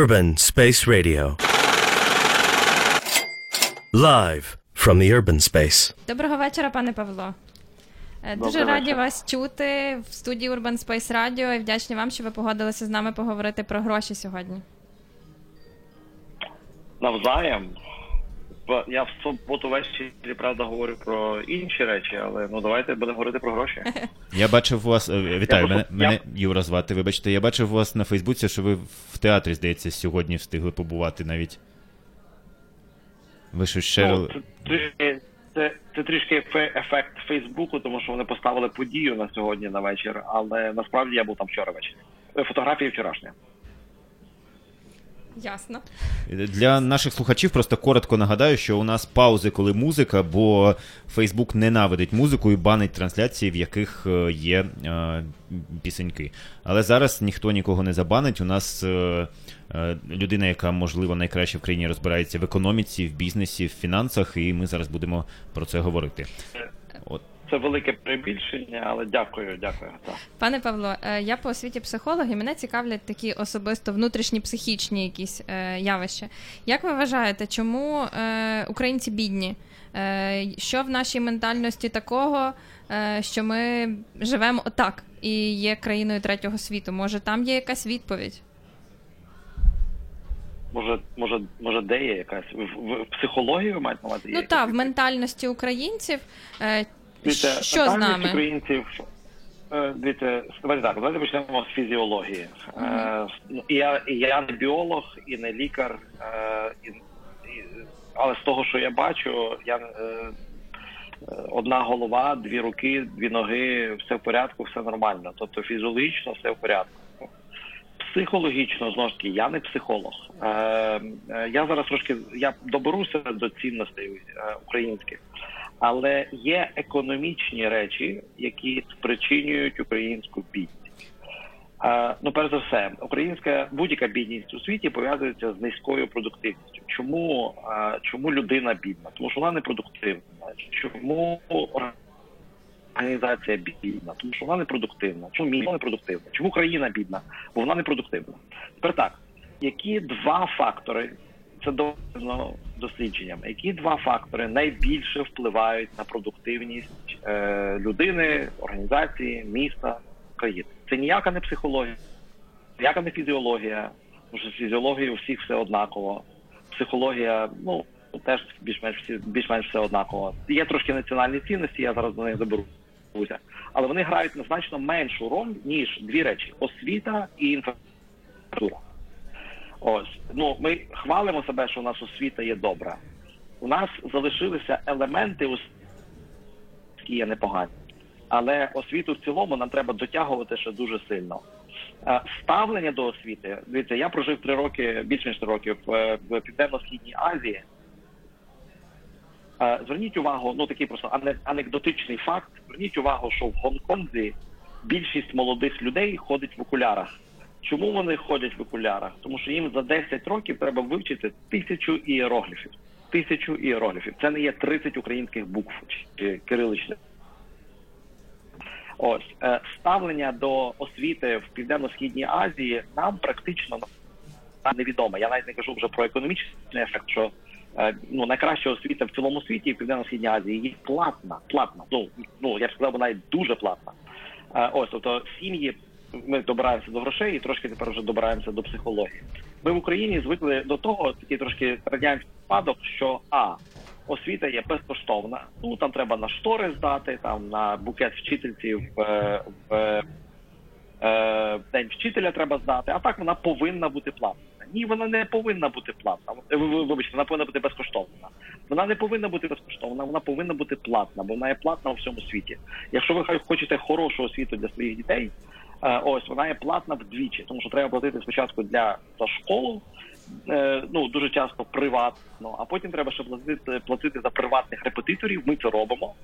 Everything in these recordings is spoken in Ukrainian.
Urban Space Radio. Live from the urban space. Доброго вечора, пане Павло. Е, Дуже Добрий раді вечора. вас чути в студії Urban Space Radio і вдячні вам, що ви погодилися з нами поговорити про гроші сьогодні. Навзаєм. Я в суботу ввечері, правда, говорю про інші речі, але ну давайте будемо говорити про гроші. Я бачив у вас. е, Вітаю, Я мене, просто- мене я- Юра звати. Вибачте, я бачив у вас на Фейсбуці, що ви в театрі, здається, сьогодні встигли побувати навіть. Ви щось ще. Ну, це, трішки, це, це трішки ефект Фейсбуку, тому що вони поставили подію на сьогодні на вечір, але насправді я був там вчора ввечері. Е, Фотографії вчорашні. Ясно. Для наших слухачів просто коротко нагадаю, що у нас паузи, коли музика, бо Фейсбук ненавидить музику і банить трансляції, в яких е, є е, пісеньки. Але зараз ніхто нікого не забанить. У нас е, е, людина, яка можливо найкраще в країні розбирається в економіці, в бізнесі, в фінансах, і ми зараз будемо про це говорити. Це велике прибільшення, але дякую, дякую. Так. Пане Павло, е, я по освіті психолог, і мене цікавлять такі особисто внутрішні психічні якісь е, явища. Як ви вважаєте, чому е, українці бідні? Що в нашій ментальності такого, що ми живемо отак і є країною третього світу? Може, там є якась відповідь? Може, може, може, де є якась в, в, в психології ви маєте на увазі? Ну так, в ментальності українців. Дивіться, що з нами? українців? е, Дивіться, давайте так, давайте почнемо з фізіології. І я, я не біолог, і не лікар, е, і, і, але з того, що я бачу, я одна голова, дві руки, дві ноги, все в порядку, все нормально. Тобто фізіологічно все в порядку. Психологічно знову ж таки, я не психолог. Е, е, я зараз трошки я доберуся до цінностей українських, але є економічні речі, які спричинюють українську бідність. Ну, перш за все, українська будь-яка бідність у світі пов'язується з низькою продуктивністю. Чому, чому людина бідна? Тому що вона не продуктивна. Чому організація бідна? Тому що вона не продуктивна. Чому місто не продуктивна? Чому країна бідна? Бо вона не продуктивна. Тепер так, які два фактори, це доведено дослідженням, які два фактори найбільше впливають на продуктивність е, людини, організації, міста, країни? Це ніяка не психологія, ніяка не фізіологія, тому що з фізіологією у всіх все однаково. Психологія, ну теж більш-менш більш-менш все однаково. Є трошки національні цінності, я зараз до них заберуся. Але вони грають значно меншу роль, ніж дві речі: освіта і інфраструктура. Ось ну ми хвалимо себе, що у нас освіта є добра. У нас залишилися елементи освіти, які є непогані. Але освіту в цілому нам треба дотягувати ще дуже сильно. Е, Ставлення до освіти. Дивіться, я прожив три роки, більше ніж три роки в, в Південно-Східній Азії. Е, Зверніть увагу, ну такий просто ане- анекдотичний факт. Зверніть увагу, що в Гонконзі більшість молодих людей ходить в окулярах. Чому вони ходять в окулярах? Тому що їм за 10 років треба вивчити тисячу ієрогліфів. Тисячу ієрогліфів. Це не є 30 українських букв чи кириличних. Ось е, ставлення до освіти в південно-східній Азії нам практично невідоме. Я навіть не кажу вже про економічний ефект, що е, ну найкраща освіта в цілому світі в південно-східній Азії є платна. Платна. Ну ну я б сказав, би, навіть дуже платна. Е, ось тобто сім'ї. Ми добираємося до грошей і трошки тепер вже добираємося до психології. Ми в Україні звикли до того, такий трошки радянський спадок, що а освіта є безкоштовна. Ну там треба на штори здати, там на букет вчительці в, е, в е, день вчителя треба здати. А так вона повинна бути платна. Ні, вона не повинна бути платна. Е, ви- ви- Вибачте, вона повинна бути безкоштовна. Вона не повинна бути безкоштовна, вона повинна бути платна, бо вона є платна у всьому світі. Якщо ви хочете хорошу освіту для своїх дітей, е, ось вона є платна вдвічі, тому що треба платити спочатку для за школу, е, ну дуже часто приватно, а потім треба ще платити платити за приватних репетиторів. Ми це робимо.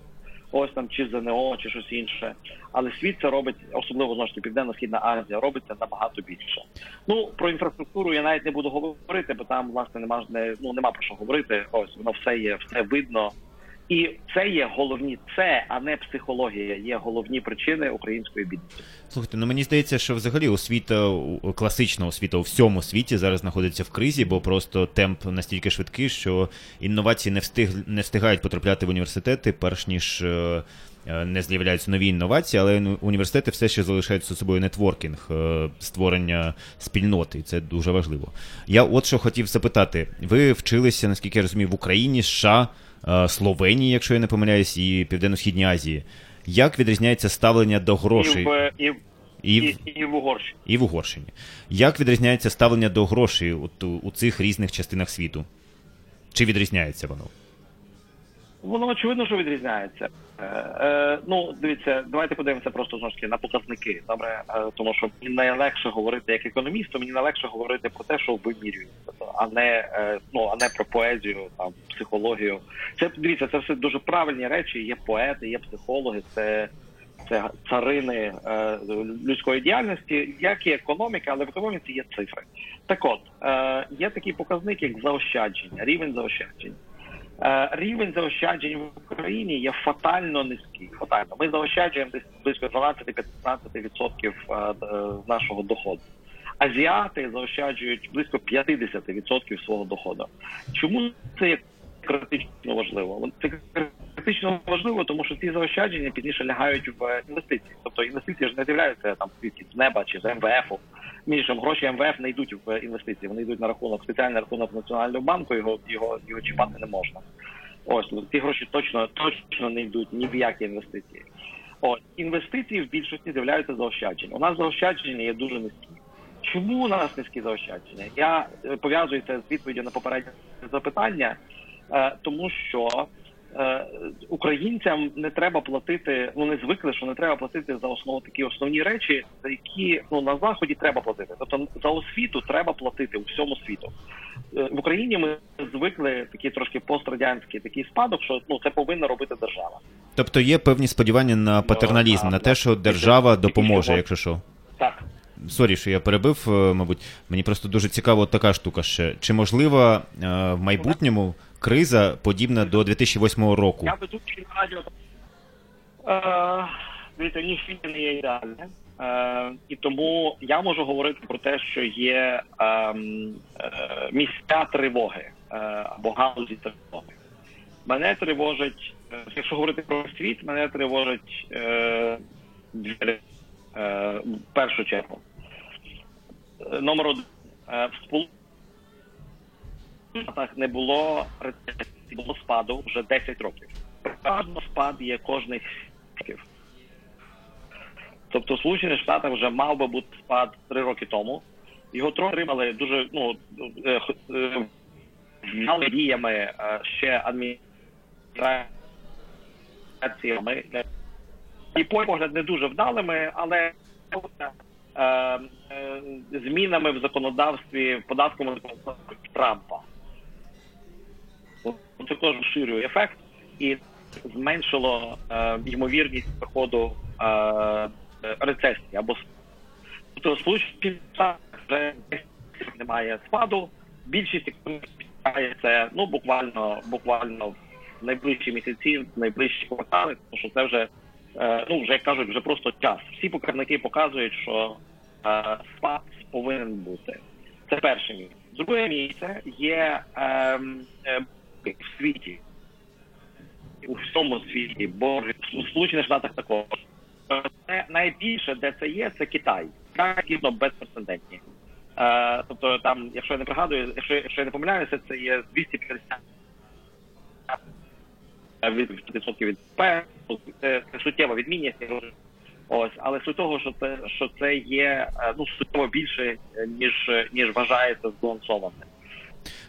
Ось там чи ЗНО, чи щось інше. Але світ це робить, особливо знову ж таки Південно-Східна Азія, робить це набагато більше. Ну про інфраструктуру я навіть не буду говорити, бо там власне нема ж- не ну нема про що говорити. Ось воно все є, все видно. І це є головні, це, а не психологія, є головні причини української бідності. Слухайте, ну мені здається, що взагалі освіта, класична освіта у всьому світі зараз знаходиться в кризі, бо просто темп настільки швидкий, що інновації не встиг не встигають потрапляти в університети, перш ніж е, е, не з'являються нові інновації, але університети все ще залишають за собою нетворкінг, е, створення спільноти, і це дуже важливо. Я от що хотів запитати: ви вчилися, наскільки я розумію, в Україні, США, Словенії, якщо я не помиляюсь, і Південно-Східній Азії. Як відрізняється ставлення до грошей І в, і, в- і і, і в Угорщині. і в Угорщині? Як відрізняється ставлення до грошей у, у цих різних частинах світу? Чи відрізняється воно? Воно очевидно, що відрізняється. Е, е, ну, дивіться, давайте подивимося просто знову ж таки на показники. Добре, е, тому що мені найлегше говорити як економісту, мені найлегше говорити про те, що вимірюється, а не е, ну а не про поезію, там психологію. Це дивіться, це все дуже правильні речі. Є поети, є психологи, це. Це царини е, людської діяльності, як і економіка, але в економіці є цифри. Так от е, є такий показник, як заощадження, рівень заощаджень. Е, рівень заощаджень в Україні є фатально низький. Фатально. Ми заощаджуємо десь близько 12-15% е, нашого доходу. Азіати заощаджують близько 50% свого доходу. Чому це критично важливо? Це критично важливо, тому що ці заощадження пізніше лягають в інвестиції. Тобто інвестиції ж не з'являються там звідки з неба чи з МВФ. Між гроші МВФ не йдуть в інвестиції, вони йдуть на рахунок, спеціальний рахунок Національного банку, його його, його чіпати не можна. Ось ну, ці гроші точно точно не йдуть ні в які інвестиції. От інвестиції в більшості з'являються заощадження. У нас заощадження є дуже низькі. Чому у нас низькі заощадження? Я е, пов'язую це з відповіддю на попереднє запитання, тому що е, українцям не треба платити. Вони звикли, що не треба платити за основу такі основні речі, за які ну на заході треба платити. Тобто за освіту треба платити у всьому світу. Е, В Україні ми звикли такий трошки пострадянський такий спадок, що ну це повинна робити держава. Тобто є певні сподівання на патерналізм, а, на те, що держава допоможе, якщо що. Так. Sorry, що я перебив, е, мабуть. Мені просто дуже цікава от така штука ще. Чи можлива е, в майбутньому криза подібна до 2008 року? Я ведучий на радіо. Е, Дивіться, ніхто не є ідеальне. І тому я можу говорити про те, що є ем, місця тривоги або галузі тривоги. Мене тривожить, якщо говорити про світ, мене тривожить в першу чергу. Е, Номер один. Е, в Сполучених не було рецесії, було спаду вже 10 років. Переважно спад є кожних років. Тобто в Сполучених Штатах вже мав би бути спад 3 роки тому. Його трохи отримали дуже ну е, вмілими діями ще адміністраціями. І погляд не дуже вдалими, але змінами в законодавстві, в податковому законодавстві Трампа. Це також розширює ефект і зменшило е, ймовірність приходу е, е, рецесії або тобто в Сполучених вже немає спаду. Більшість це ну буквально буквально в найближчі місяці, в найближчі квартали, тому що це вже е, ну вже як кажуть, вже просто час. Всі показники показують, що е, спад повинен бути. Це перше місце. Друге місце є ем, е, в світі, у всьому світі, бо у Сполучених Штатах також. Це найбільше, де це є, це Китай. Китай дійсно безпрецедентні. Е, тобто там, якщо я не пригадую, якщо, якщо я не помиляюся, це є 250 від відсотків від ПЕ. Це, суттєва відмінність. Ось, але суть того, що це що це є е, ну суттєво більше е, ніж ніж вважається збалансованим.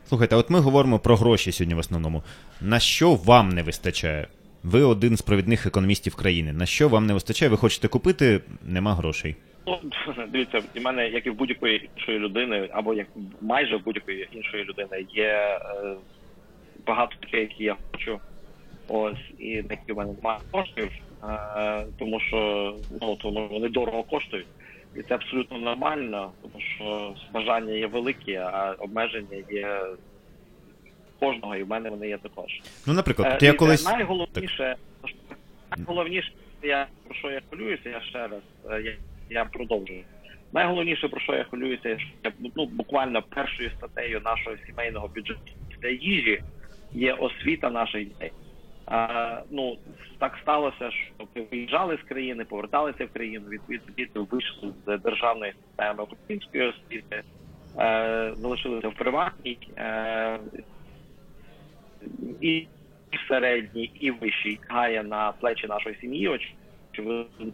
Слухайте, от ми говоримо про гроші сьогодні в основному. На що вам не вистачає? Ви один з провідних економістів країни. На що вам не вистачає? Ви хочете купити, нема грошей. Ну, дивіться, і в мене, як і в будь-якої іншої людини, або як майже в будь-якої іншої людини, є е, багато речей, які я хочу. Ось, і на які в мене немає коштів, е, тому що ну тому вони дорого коштують. І це абсолютно нормально, тому що бажання є великі, а обмеження є кожного, і в мене вони є також. Ну, наприклад, Е, от я колись. найголовніше, найголовніше, я про що я хвилююся, я ще раз е, я, я продовжую. Найголовніше, про що я хвилююся, що я, ну, буквально першою статтею нашого сімейного бюджету для їжі є освіта наших дітей. Ну, так сталося, що виїжджали з країни, поверталися в країну, відповідно, діти вийшли з державної системи української освіти, е, залишилися в приватній. Е, і середній, і вищий гає на плечі нашої сім'ї, очевидно,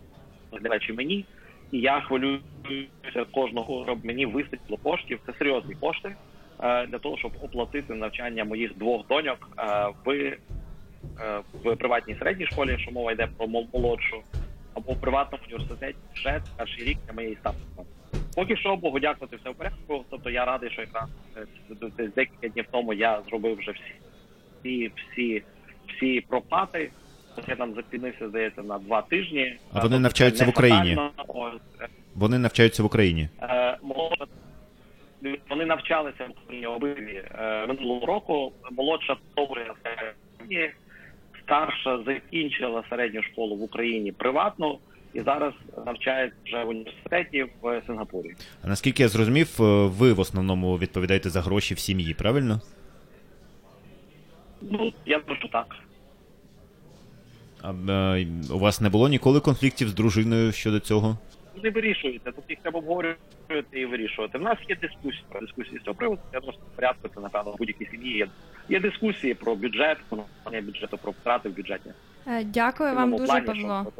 глядачі мені. І я хвилююся кожного, щоб мені вистачило коштів. Це серйозні кошти е, для того, щоб оплатити навчання моїх двох доньок в, в приватній середній школі, якщо мова йде про мол- молодшу, або в приватному університеті вже перший рік для моєї ставки. Поки що, Богу дякувати, все в порядку. Тобто я радий, що якраз е, декілька днів тому я зробив вже всі всі, всі, всі проплати. Я там запізнився, здається, на два тижні. А вони Тобто навчаються в Україні? Вони навчаються в Україні. е, Вони навчалися в Україні обидві е, минулого року. Молодша Україні, старша закінчила середню школу в Україні приватну і зараз навчається вже в університеті в Сингапурі. А наскільки я зрозумів, е, ви в основному відповідаєте за гроші в сім'ї, правильно? Ну я прошу так. А, е, у вас не було ніколи конфліктів з дружиною щодо цього? Не вирішуєте. Тут їх треба обговорювати і вирішувати. В нас є дискусії про дискусії з цього приводу. Я думаю, що в порядку це напевно в будь-якій сім'ї є. Є дискусії про бюджет, про бюджету, про втрати в бюджеті. Е, Дякую В вам дуже, Павло.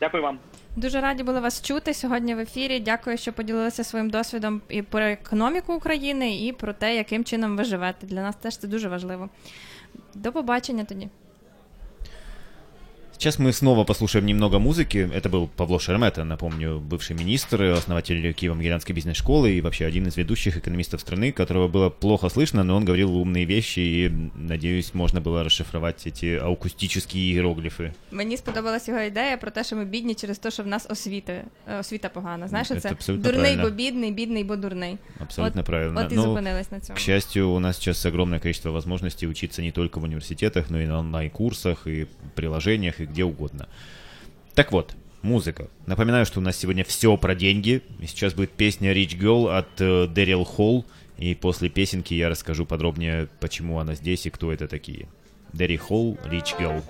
Дякую вам. Дуже раді були вас чути сьогодні в ефірі. Дякую, що поділилися своїм досвідом і про економіку України, і про те, яким чином ви живете. Для нас теж це дуже важливо. До побачення тоді. Сейчас мы снова послушаем немного музыки. Это был Павло Шеремета, напомню, бывший министр, основатель Киево-Могилянской бизнес-школы и вообще один из ведущих экономистов страны, которого было плохо слышно, но он говорил умные вещи, и, надеюсь, можно было расшифровать эти акустические иероглифы. Мені сподобалась його ідея про те, що ми бідні через те, що в нас освіти, е, освіта погана. Знаєш, Це це абсолютно дурний, правильно. бо бідний, бідний, бо дурний. Абсолютно от, правильно. От і Ну, зупинились на цьому. К счастью, у нас сейчас огромное количество возможностей учиться не только в университетах, но и на онлайн-курсах, и приложениях, и где угодно. Так вот, музыка. Напоминаю, что у нас сегодня все про деньги. И сейчас будет песня Rich Girl от э, Холл. И после песенки я расскажу подробнее, почему она здесь и кто это такие. Дэри Холл, Rich Girl.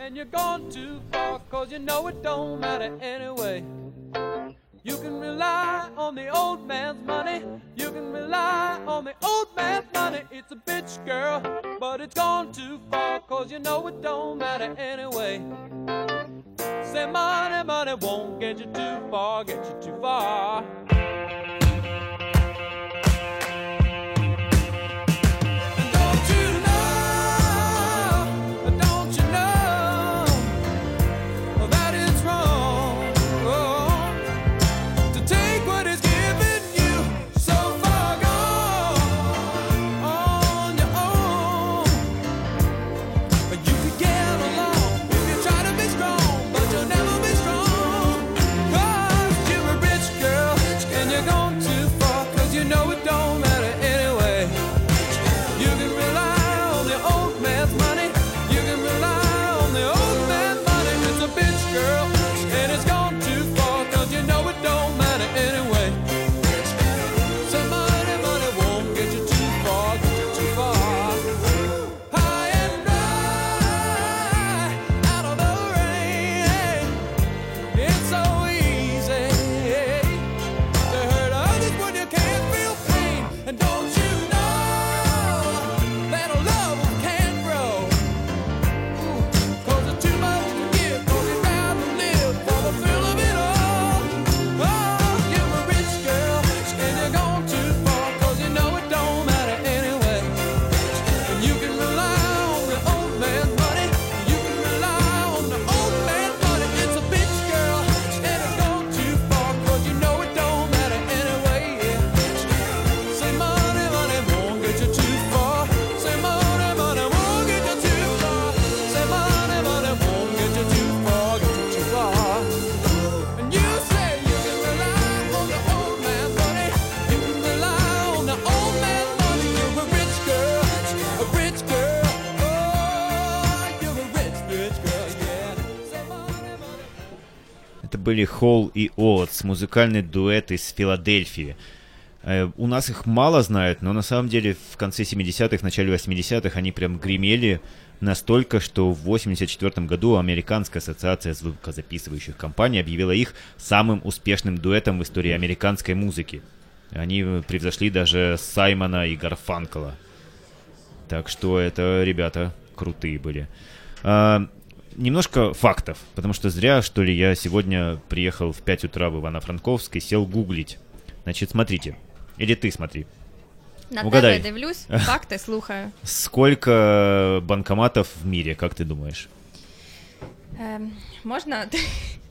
You can rely on the old man's money. You can rely on the old man's money. It's a bitch, girl, but it's gone too far, cause you know it don't matter anyway. Say money, money won't get you too far, get you too far. Были Холл и Оатс, музыкальный дуэт из Филадельфии. Э, У нас их мало знают, но на самом деле в конце 70-х, начале 80-х они прям гремели настолько, что в 84 году Американская ассоциация звукозаписывающих компаний объявила их самым успешным дуэтом в истории американской музыки. Они э, превзошли даже Саймона и Гарфанкела. Так что это ребята крутые были. А, немножко фактов, потому что зря, что ли, я сегодня приехал в 5 утра в Ивано-Франковск и сел гуглить. Значит, смотрите. Или ты смотри. На Угадай. тебе дивлюсь, факти слухаю. Сколько банкоматов в мире, как ты думаешь? Ем, можна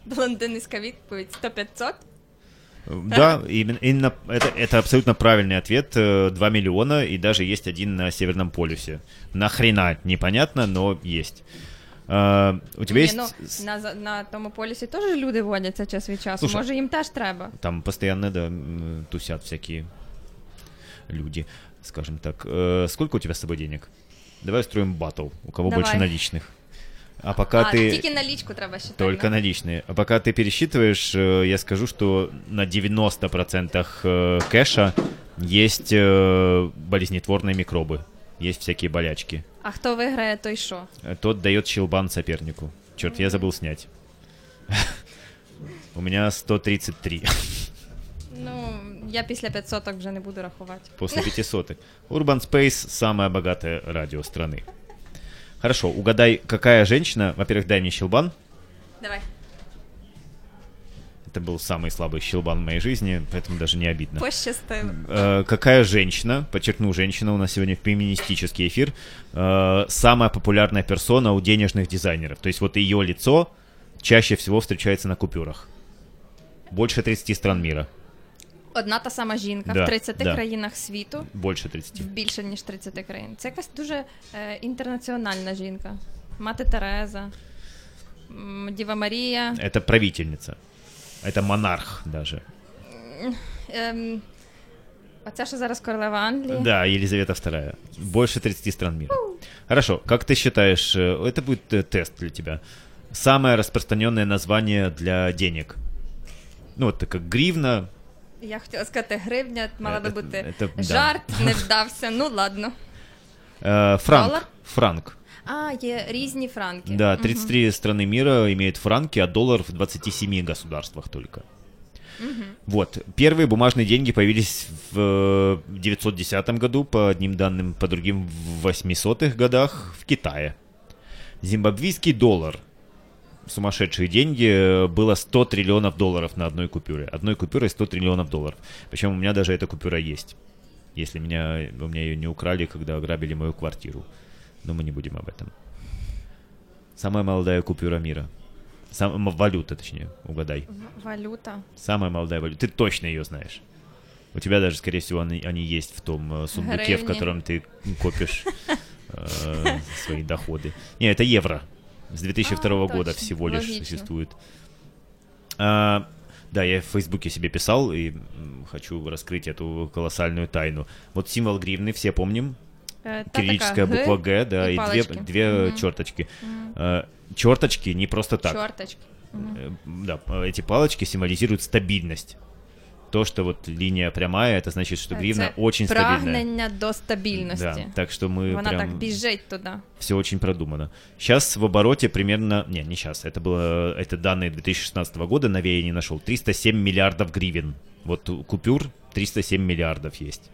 блондинська відповідь 100-500? Да, именно, именно это, это абсолютно правильный ответ. 2 миллиона, и даже есть один на Северном полюсе. Нахрена, непонятно, но есть. А, у тебя Ні, есть... ну, с- на, за- на тому полюсі теж люди водяться час від часу. Слушай, Може, їм теж треба. Там постоянно, да, м, тусят всякие люди, скажем так. Э, сколько у тебя с собой денег? Давай устроим батл. У кого Давай. больше наличных? А пока а, ты... тільки налічку треба ще Только наличные. А пока ты пересчитываешь, э, я скажу, что на 90% э, кэша есть э, болезнетворные микробы. Есть всякие болячки. А хто виграє, той що? Тот дает щелбан сопернику. Черт, я забыл снять. У меня 133 Ну, я після 500 вже не буду рахувати. после 500. Urban Space – самое богатое радио страны. Хорошо, угадай, какая женщина... Во-первых, дай мне щелбан. Давай. Это был самый слабый щелбан в моей жизни, поэтому даже не обидно. Пощастило. Э, какая женщина, подчеркну, женщина, у нас сегодня феминистический эфир, э, самая популярная персона у денежных дизайнеров. То есть вот ее лицо чаще всего встречается на купюрах. Больше 30 стран мира. Одна та сама жінка Да, в 30 да. країнах світу, Больше 30. в більше ніж 30 країн. Це якась дуже е, інтернаціональна жінка. Мати Тереза, м, Діва Марія. Это правительница. Это монарх даже. Ем, оця, що зараз королева Англії. Да, Елизавета II. Больше 30 стран мира. Хорошо, как ты считаешь, э, это будет э, тест для тебя. Самое распространенное название для денег? Ну, вот как гривна, Я хотіла сказати гривня, мала би Це- бути це- да. жарт, не вдався. Ну ладно. э, франк. Доллар? Франк. А, є різні франки. Да, Мгм. 33 страны мира имеют франки, а доллар в 27 государствах только. Вот. Первые бумажные деньги появились в э, 910 году, по одним данным, по другим в 800-х годах в Китае. Зимбабвийский доллар. Сумасшедшие деньги. э, Было 100 триллионов долларов на одной купюре. Одной купюрой 100 триллионов долларов. Причем у меня даже эта купюра есть. Если меня, у меня ее не украли, когда ограбили мою квартиру. Но мы не будем об этом. Самая молодая купюра мира. Сам, валюта, точнее, угадай. В- Валюта. Самая молодая валюта. Ты точно ее знаешь. У тебя даже, скорее всего, они, они есть в том э, сундуке, в Гривни. котором ты копишь э, свои доходы. Не, это евро. С 2002 А, года точно. всего лишь Логично. существует. А, да, я в Фейсбуке себе писал и хочу раскрыть эту колоссальную тайну. Вот символ гривны, все помним, Е, та кириллическая така буква Г, да, и и, две, палочки. две Мгм. черточки. Э, черточки не просто так. Чорточки. Э, Да, э, эти палочки символизируют стабильность. То, что вот линия прямая, это значит, что гривна Це очень стабильная. прагнення до стабільності. Да, так что мы Вона прям так біжить туди. все очень продумано. Сейчас в обороте примерно, не, не сейчас, это было, это данные 2016 года, новее не нашел, 307 миллиардов гривен. Вот у купюр 307 миллиардов есть.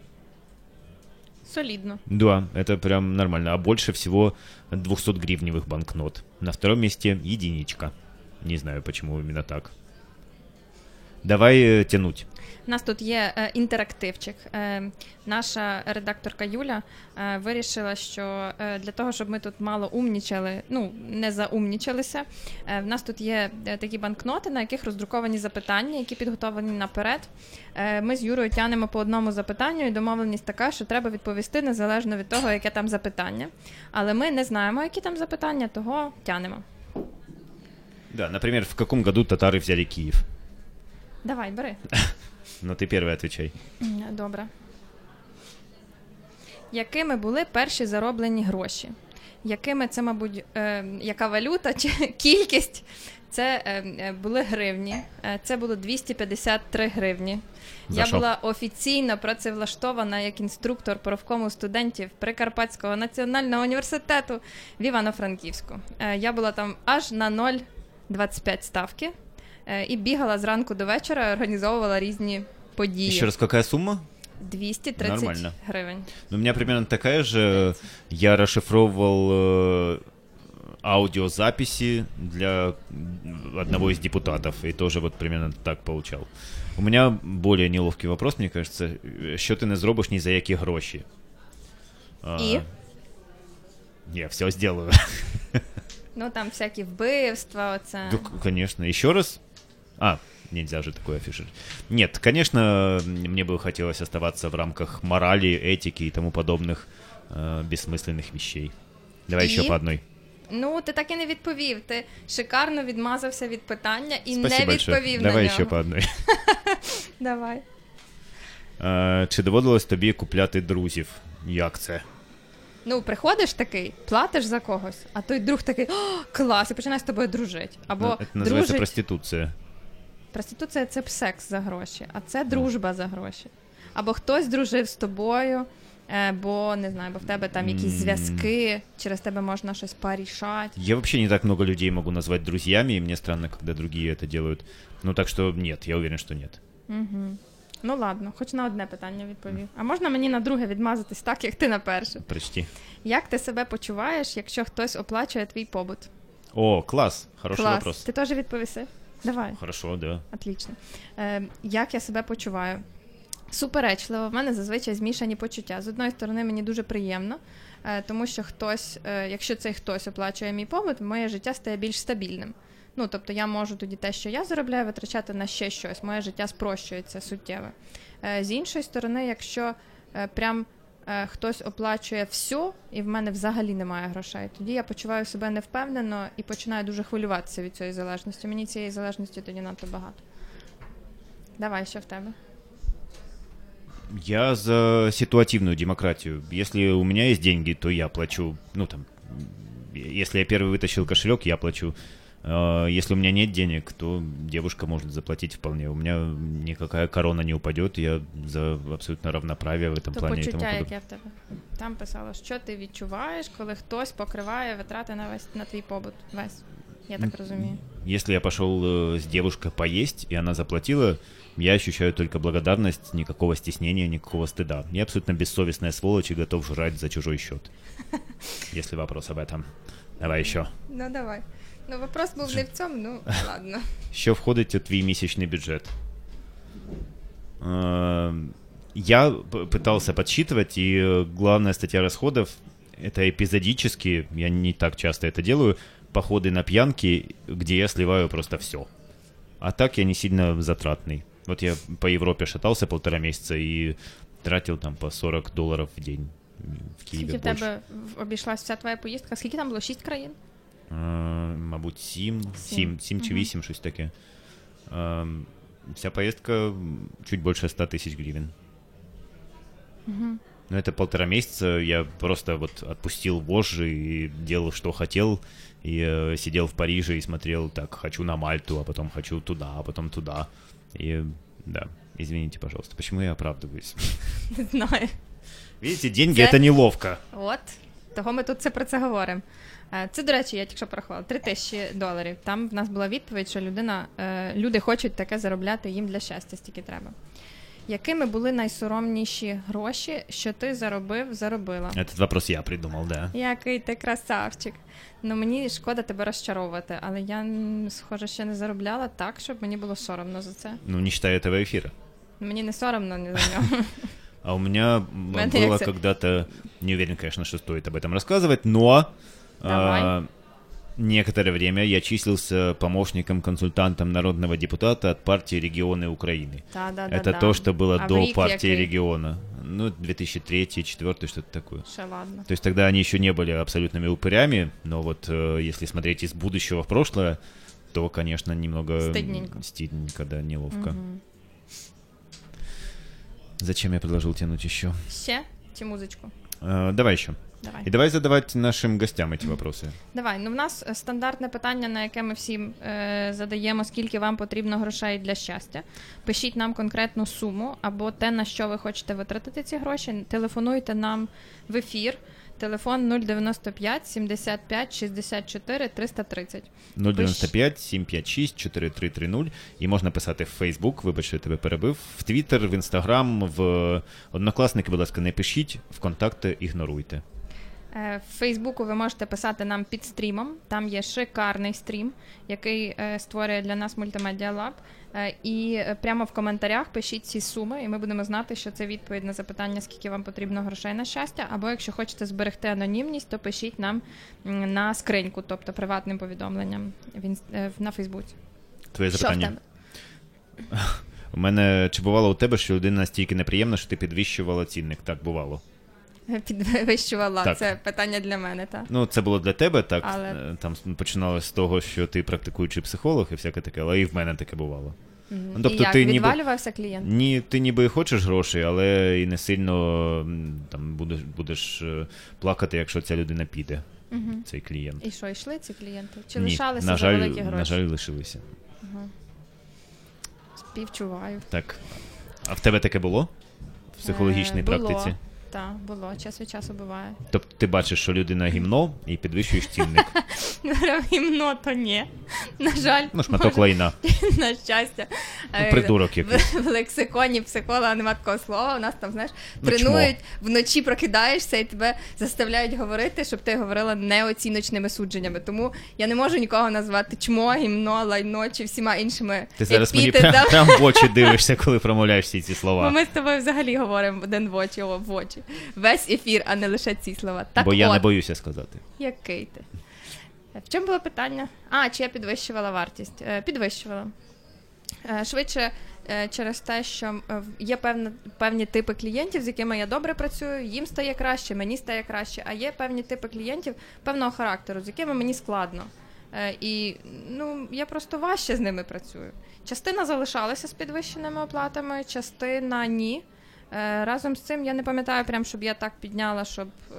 Солідно. Да, это прям нормально. А больше всего 200 гривневых банкнот. На втором месте единичка. Не знаю, почему именно так. Давай э, тянуть. У нас тут є е, інтерактивчик. Е, наша редакторка Юля е, вирішила, що е, для того, щоб ми тут мало умнічали, ну не заумнічалися. Е, в нас тут є е, такі банкноти, на яких роздруковані запитання, які підготовлені наперед. Е, ми з Юрою тянемо по одному запитанню, і домовленість така, що треба відповісти незалежно від того, яке там запитання. Але ми не знаємо, які там запитання, того тянемо. Да, например, в каком году татары взяли Киев? Давай, бери. Ты первый отвечай. М, Добре. Якими були перші зароблені гроші? Якими це, мабуть, е, яка валюта чи кількість? Це е, е, були гривні, е, це було 253 гривні. За Я що? була офіційно працевлаштована як інструктор профкому студентів Прикарпатського національного університету в Івано-Франківську. Е, Я була там аж на 0,25 ставки і бігала зранку до вечора, організовувала різні події. Еще раз, какая сумма? 230 Нормально. гривень. Ну, у меня примерно такая же. Я расшифровывал э, аудиозаписи для одного из депутатов, и тоже вот примерно так получал. У меня более неловкий вопрос, мне кажется. Що ти не зробиш ні за які гроші? А, І? Я все сделаю. Ну там всякі вбивства, оце. Ну, к- конечно. Еще раз? А, нельзя же такое афишировать. Нет, конечно, мне бы хотелось оставаться в рамках морали, этики и тому подобных э, бессмысленных вещей. Давай И? еще по одной. Ну, ти так і не відповів. Ти шикарно відмазався від питання і Спасибо не большое. відповів Давай на нього. ще по одной. Давай. Е, Чи доводилось тобі купляти друзів? Як це? Ну, приходиш такий, платиш за когось, а той друг такий О, клас, і починає з тобою дружити. Або Це називається дружить. проституція. Проституція це секс за гроші, а це дружба за гроші. Або хтось дружив з тобою, е, бо не знаю, бо в тебе там якісь зв'язки, через тебе можна щось порішати. Я вообще не так много людей могу назвать друзьями, и мне странно, когда другие это делают. Ну так что нет, я уверен, что нет. Угу. Ну ладно, хоч на одне питання відповів. А можна мені на друге відмазатись так, як ти на перше? Прочти. Як ти себе почуваєш, якщо хтось оплачує твій побут? О, класс, хороший Клас. вопрос. Ти теж відповіси? Давай. Хорошо, да. Отлично. Е, як я себе почуваю? Суперечливо, в мене зазвичай змішані почуття. З одної сторони, мені дуже приємно, е, тому що хтось, е, якщо цей хтось оплачує мій побут, моє життя стає більш стабільним. Ну, тобто я можу тоді те, що я заробляю, витрачати на ще щось. Моє життя спрощується суттєво. Е, з іншої сторони, якщо е, прям е, хтось оплачує все, і в мене взагалі немає грошей, тоді я почуваю себе невпевнено і починаю дуже хвилюватися від цієї залежності. Мені цієї залежності тоді надто багато. Давай, що в тебе? Я за ситуативную демократию. Если у меня есть деньги, то я плачу. Ну там, если я первый вытащил кошелек, я плачу. А, Если у меня нет денег, то девушка может заплатить вполне. У меня никакая корона не упадет. Я за абсолютно равноправие в этом То плане. и тому почуття, подобное. яке в тебе. Там писало, що ти відчуваєш, коли хтось покриває витрати на весь на твій побут. Весь. Я так розумію. Если я пошел э, с девушкой поесть, и она заплатила, я ощущаю только благодарность, никакого стеснения, никакого стыда. Я абсолютно бессовестная сволочь и готов жрать за чужой счет. Если вопрос об этом. Давай еще. Ну давай. Ну вопрос був не в цьому, ну ладно. Що входить у твій місячний бюджет? Э, Я п- пытался подсчитывать, и э, главная статья расходов — это эпизодически, я не так часто это делаю, походы на пьянки, где я сливаю просто все. А так я не сильно затратный. Вот я по Европе шатался полтора месяца и тратил там по 40 долларов в день. М, В Киеве Скільки в больше. тебе в- обійшлась вся твоя поїздка? Скільки там було? Шість країн? Е, Мабуть, сім, Сім. сім, сім чи Мгм. вісім, щось таке. Е, Вся поездка м, чуть больше 100 тысяч гривен. Ну, это полтора месяца. Я просто вот отпустил вожжи и делал, что хотел. И э, сидел в Париже и смотрел, так, хочу на Мальту, а потом хочу туда, а потом туда. И да, извините, пожалуйста, почему я оправдываюсь? Не знаю. Видите, деньги Це- это неловко. От, того ми тут це про це говоримо. Е, Це, до речі, я тільки що порахувала, 3 тисячі доларів. Там в нас була відповідь, що людина, е, люди хочуть таке заробляти, їм для щастя стільки треба. Якими були найсоромніші гроші, що ти заробив, заробила? Этот вопрос я придумал, да. Який ти красавчик. Ну мені шкода тебе розчаровувати, але я, м, схоже, ще не заробляла так, щоб мені було соромно за це. Ну, не считая этого эфира. Мені не соромно ні за нього. А у меня м, Мене было як це- когда-то, не уверен, конечно, что стоит об этом рассказывать, но Давай. а, некоторое время я числился помощником-консультантом народного депутата от партии регионы Украины. Та-да-да-да. Это то, что было А до партии який? региона. Ну, 2003-2004, что-то такое. Ще ладно. То есть тогда они еще не были абсолютными упырями, но вот э, если смотреть из будущего в прошлое, то, конечно, немного... Стыдненько. Стыдненько, да, неловко. Мгм. Зачем я предложил тянуть еще? Ще? чи музичку? Э, давай еще. Давай. И давай задавать нашим гостям эти вопросы. Давай. Ну, в нас е, стандартне питання, на яке ми всім е, задаємо, скільки вам потрібно грошей для щастя. Пишіть нам конкретну суму або те, на що ви хочете витратити ці гроші. Телефонуйте нам в ефір. Телефон 095 75 64 330. 095 756 4330 і можна писати в Facebook, вибач, що я тебе перебив, в Twitter, в Instagram, в Однокласники, будь ласка, не пишіть, в контакти ігноруйте. Е, В Фейсбуку ви можете писати нам під стрімом. Там є шикарний стрім, який е, створює для нас мультимедіа лаб. Е, І прямо в коментарях пишіть ці суми, і ми будемо знати, що це відповідь на запитання, скільки вам потрібно грошей на щастя. Або якщо хочете зберегти анонімність, то пишіть нам на скриньку, тобто приватним повідомленням на Фейсбуці. Твоє Що в запитання. тебе? У мене чи бувало у тебе, що людина настільки неприємна, що ти підвищувала цінник? Так, бувало. Підвищувала Так. це питання для мене, так? Ну, це було для тебе, так. Але- е, Там починалось з того, що ти практикуючий психолог і всяке таке, але і в мене таке бувало. Мгм. Ну, тобто і як ти ніби- відвалювався клієнт? Ні, ти ніби хочеш грошей, але і не сильно там будеш, будеш е, плакати, якщо ця людина піде, Мгм. цей клієнт. І що, йшли ці клієнти? Чи Ні, лишалися на за жаль, великі гроші? на жаль, лишилися. Співчуваю. Так. А в тебе таке було? В психологічній Е, було. практиці? Так, було, час від часу буває. Тобто ти бачиш, що людина гімно і підвищуєш цінник. Гімно, то ні. На жаль, Ну, шматок лайна. на щастя. Ну, Е, придурок якийсь. В, в лексиконі психолога нема такого слова. У нас там, знаєш, Ну, тренують, вночі прокидаєшся і тебе заставляють говорити, щоб ти говорила неоціночними судженнями. Тому я не можу нікого назвати чмо, гімно, лайно чи всіма іншими Ти зараз мені прям, в очі дивишся, коли промовляєш всі ці слова. ми з тобою взагалі говоримо один в очі, в очі. Весь ефір, а не лише ці слова. Так Бо я не боюся сказати. Який ти? В чому було питання? А, чи я підвищувала вартість? Е, Підвищувала. Е, Швидше е, через те, що є певна, певні типи клієнтів, з якими я добре працюю, їм стає краще, мені стає краще, а є певні типи клієнтів певного характеру, з якими мені складно. І ну, я просто важче з ними працюю. Частина залишалася з підвищеними оплатами, частина ні. Е, Разом з цим я не пам'ятаю, прям, щоб я так підняла, щоб е,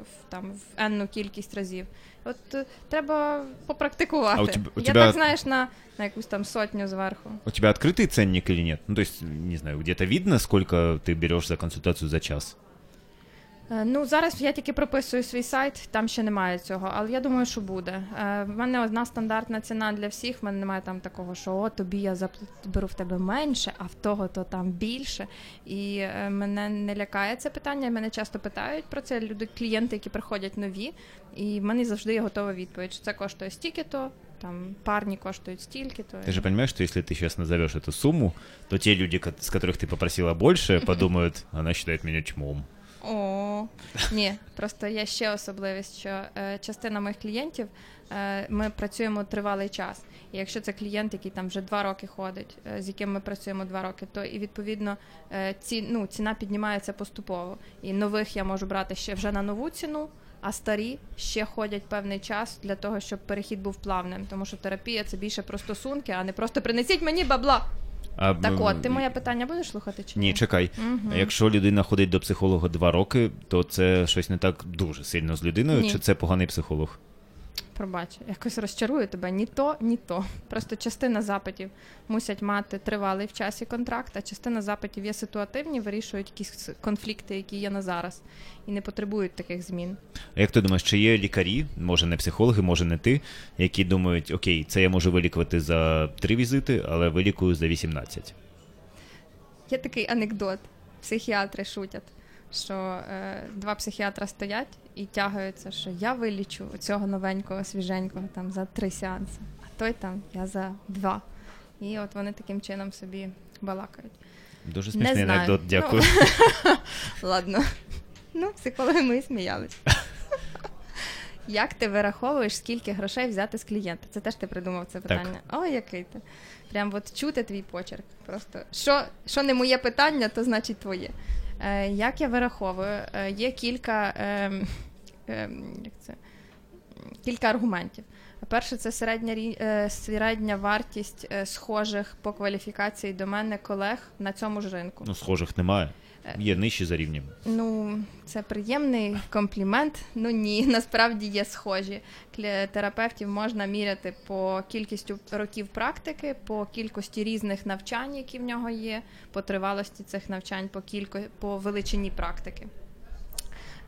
в- там в енну кількість разів. От е, треба попрактикувати. А у тебе- у я тебе- так знаєш на, на якусь там сотню зверху. У тебя открытый ценник или нет? Ну, то есть, не знаю, где-то видно, сколько ты берешь за консультацию за час? Е, Ну, зараз я тільки прописую свій сайт, там ще немає цього, але я думаю, що буде. Е, В мене одна стандартна ціна для всіх. В мене немає там такого, що о, тобі я запл- беру в тебе менше, а в того то там більше. І е, мене не лякає це питання. Мене часто питають про це люди, клієнти, які приходять нові, і в мене завжди є готова відповідь, що це коштує стільки-то, там парні коштують стільки-то. Ты же понимаешь, что если ты сейчас назовешь эту сумму, то те люди, ко- с которых ты попросила больше, подумают, она считает меня чмом. О, ні, просто є ще особливість, що е, частина моїх клієнтів е, ми працюємо тривалий час. І якщо це клієнт, який там вже два роки ходить, е, з яким ми працюємо два роки, то і відповідно е, ці, ну, ціна піднімається поступово. І нових я можу брати ще вже на нову ціну. А старі ще ходять певний час для того, щоб перехід був плавним, тому що терапія це більше про стосунки, а не просто принесіть мені бабла. А, Так от, ти моє питання будеш слухати чи ні? Ні, чекай. Угу. Якщо людина ходить до психолога два роки, то це щось не так дуже сильно з людиною, Ні. чи це поганий психолог? Пробач, якось розчарую тебе ні то, ні то. Просто частина запитів мусять мати тривалий в часі контракт, а частина запитів є ситуативні, вирішують якісь конфлікти, які є на зараз, і не потребують таких змін. А як ти думаєш, чи є лікарі, може не психологи, може не ти, які думають, окей, це я можу вилікувати за три візити, але вилікую за 18. Є такий анекдот. Психіатри шутять, що е, два психіатра стоять і тягаються, що я вилічу цього новенького, свіженького там за три сеанси, а той там я за два. І от вони таким чином собі балакають. Дуже смішний анекдот, дякую. Ну, ладно. Ну, психологи ми сміялись. Як ти вираховуєш, скільки грошей взяти з клієнта? Це теж ти придумав це питання. О, який ти. Прям от чути твій почерк. Просто що, що не моє питання, то значить твоє. Е, як я вираховую? Е, є кілька, е, як це? кілька аргументів. Перше, це середня, середня вартість схожих по кваліфікації до мене колег на цьому ж ринку. Ну, схожих немає. Є нижчі за рівнем. Ну, це приємний комплімент. Ну ні, насправді є схожі. Терапевтів можна міряти по кількістю років практики, по кількості різних навчань, які в нього є, по тривалості цих навчань, по кілько... по величині практики.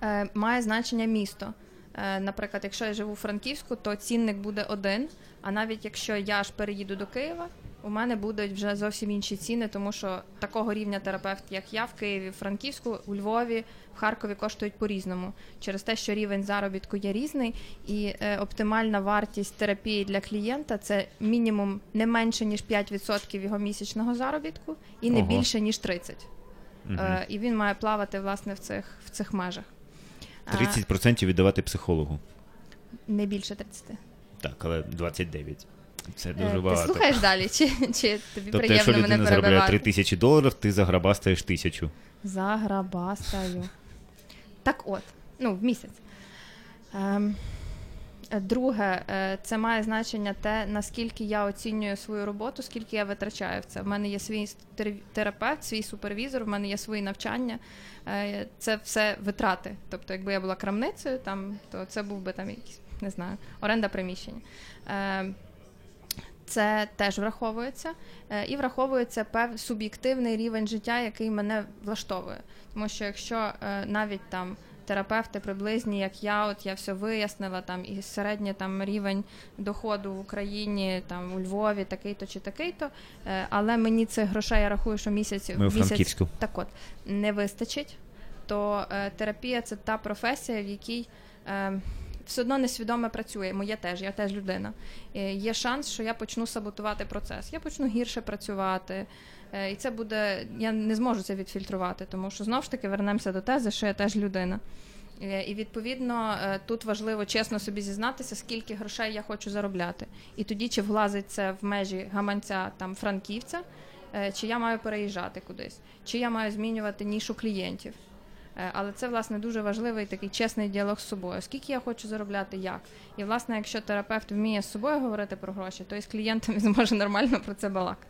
Е, має значення місто. Е, наприклад, якщо я живу у Франківську, то цінник буде один. А навіть якщо я ж переїду до Києва, у мене будуть вже зовсім інші ціни, тому що такого рівня терапевт, як я в Києві, в Франківську, у Львові, в Харкові коштують по-різному. Через те, що рівень заробітку є різний, і е, оптимальна вартість терапії для клієнта це мінімум не менше ніж 5% його місячного заробітку, і не Ого. більше ніж 30%. Мгм. Е, і він має плавати власне в цих, в цих межах. А, 30% віддавати психологу. не більше 30. Так, але 29. Це Е, дуже Ти слухаєш далі, чи, чи тобі Тобто, приємно якщо мене людина заробляє перебивати? 3 тисячі доларів, ти заграбастаєш тисячу. Заграбастаю. Так от, ну, в місяць. Ем, друге, е, це має значення те, наскільки я оцінюю свою роботу, скільки я витрачаю в це. В мене є свій терапевт, свій супервізор, в мене є свої навчання. Е, Це все витрати. Тобто, якби я була крамницею, там, то це був би там якийсь, не знаю, оренда приміщення. Це теж враховується. Е, І враховується пев суб'єктивний рівень життя, який мене влаштовує. Тому що якщо е, навіть там терапевти приблизні, як я, от я все вияснила, там і середній там рівень доходу в Україні, там у Львові, такий-то чи такий-то, е, але мені цих грошей я рахую, що місяць Ми місяць так от не вистачить, то терапія це та професія, в якій все одно несвідоме працює. Моє теж, я теж людина. Е, є шанс, що я почну саботувати процес. Я почну гірше працювати. Е, і це буде. Я не зможу це відфільтрувати, тому що знову ж таки вернемося до тези, що я теж людина. Е, І відповідно тут важливо чесно собі зізнатися, скільки грошей я хочу заробляти. І тоді чи влазить це в межі гаманця там франківця, чи я маю переїжджати кудись, чи я маю змінювати нішу клієнтів. Е, Але це власне дуже важливий такий чесний діалог з собою. Скільки я хочу заробляти, як. І власне, якщо терапевт вміє з собою говорити про гроші, то і з клієнтом він зможе нормально про це балакати.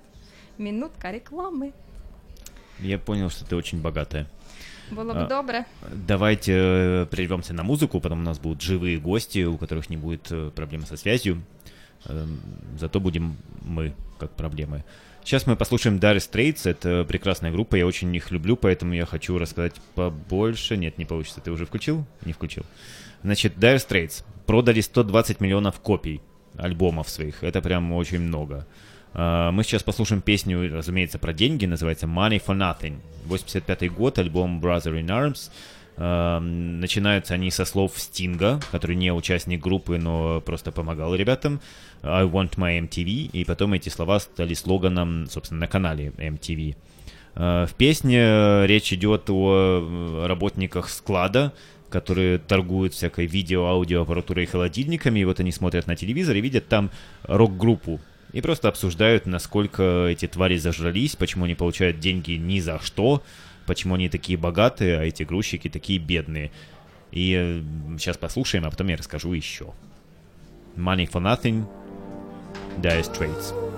Мінутка реклами. Я понял, что ты очень богатая. Було б А. добре. Давайте э, прервемся на музыку, потом у нас будут живые гости, у которых не будет э, проблем со связью. Эм, Зато будем мы как проблемы. Сейчас мы послушаем Dire Straits. Это прекрасная группа, я очень их люблю, поэтому я хочу рассказать побольше. Нет, не получится. Ты уже включил? Не включил. Значит, Dire Straits продали 120 миллионов копий альбомов своих. Это прям очень много. А, Мы сейчас послушаем песню, разумеется, про деньги, называется Money for Nothing. 85 год, альбом Brother in Arms. А, Начинаются они со слов Стинга, который не участник группы, но просто помогал ребятам. I want my MTV. И потом эти слова стали слоганом, собственно, на канале MTV. А, В песне речь идет о э, работниках склада, которые торгуют всякой видео, аудиоаппаратурой и холодильниками, и вот они смотрят на телевизор и видят там рок-группу. И просто обсуждают, насколько эти твари зажрались, почему они получают деньги ни за что, почему они такие богатые, а эти грузчики такие бедные. И сейчас послушаем, а потом я расскажу еще. Money for Nothing, Dire Straits.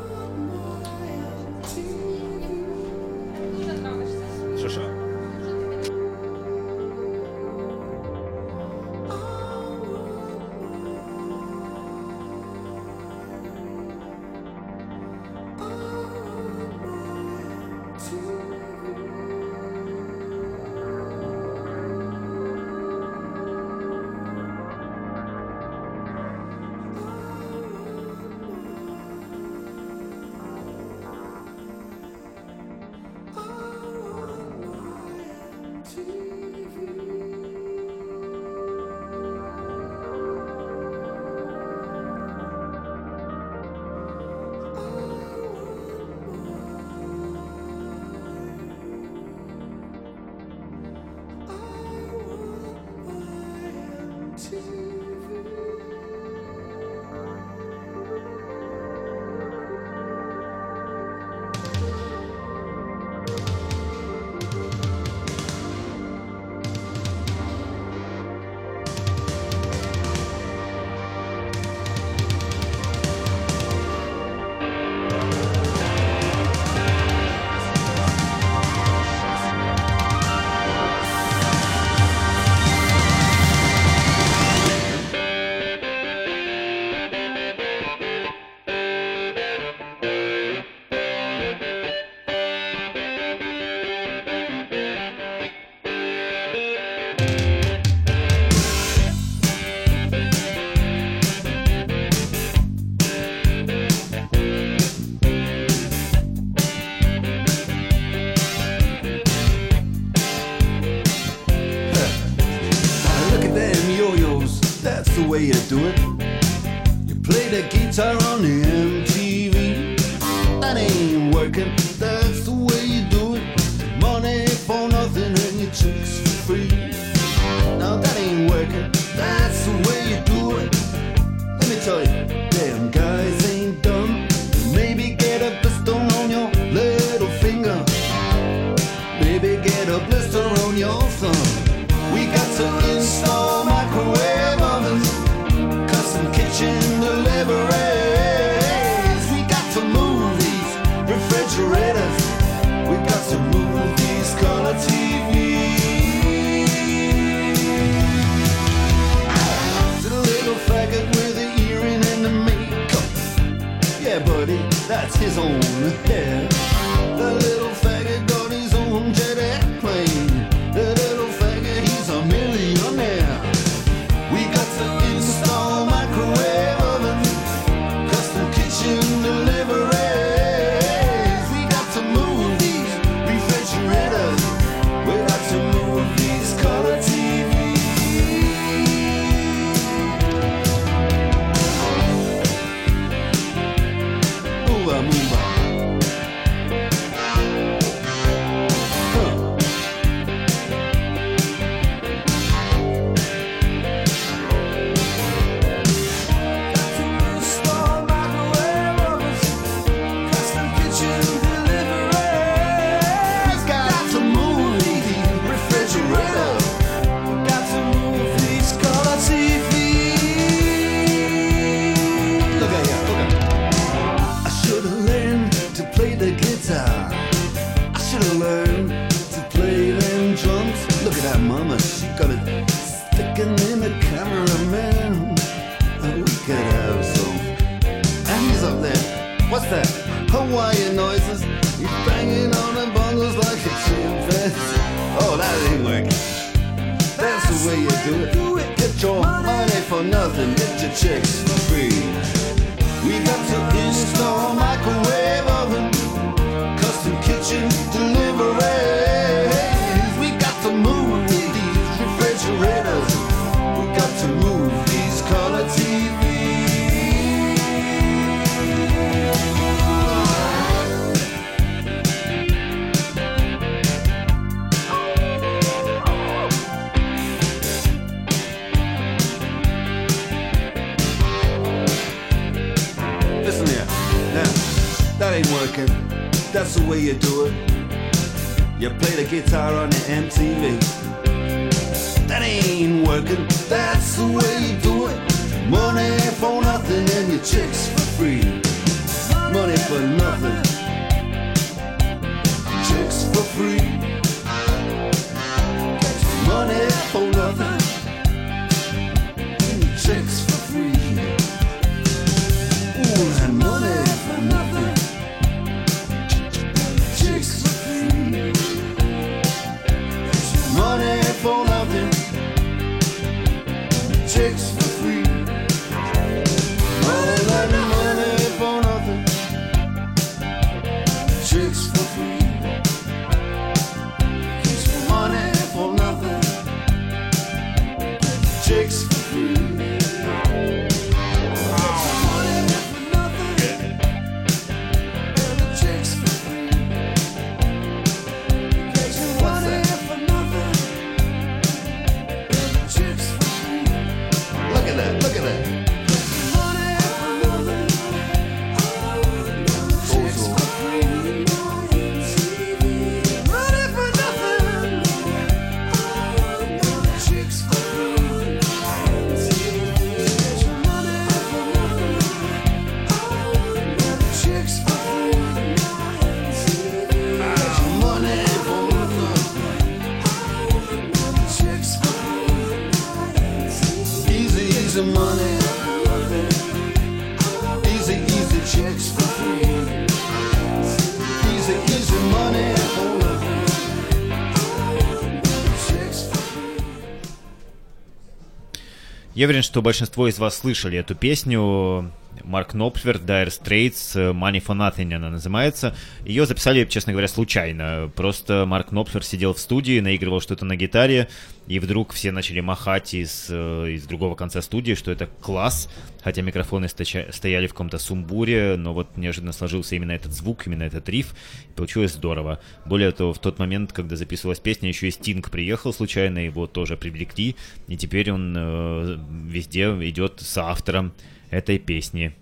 Я уверен, что большинство из вас слышали эту песню. Марк Knopfler, Dire Straits, э, Money for Nothing она называется. Ее записали, честно говоря, случайно. Просто Марк Knopfler сидел в студии, наигрывал что-то на гитаре, и вдруг все начали махать из, э, из другого конца студии, что это класс, хотя микрофоны стояли в каком-то сумбуре, но вот неожиданно сложился именно этот звук, именно этот риф, и получилось здорово. Более того, в тот момент, когда записывалась песня, еще и Стинг приехал случайно, его тоже привлекли, и теперь он э, везде идет с автором этой песни.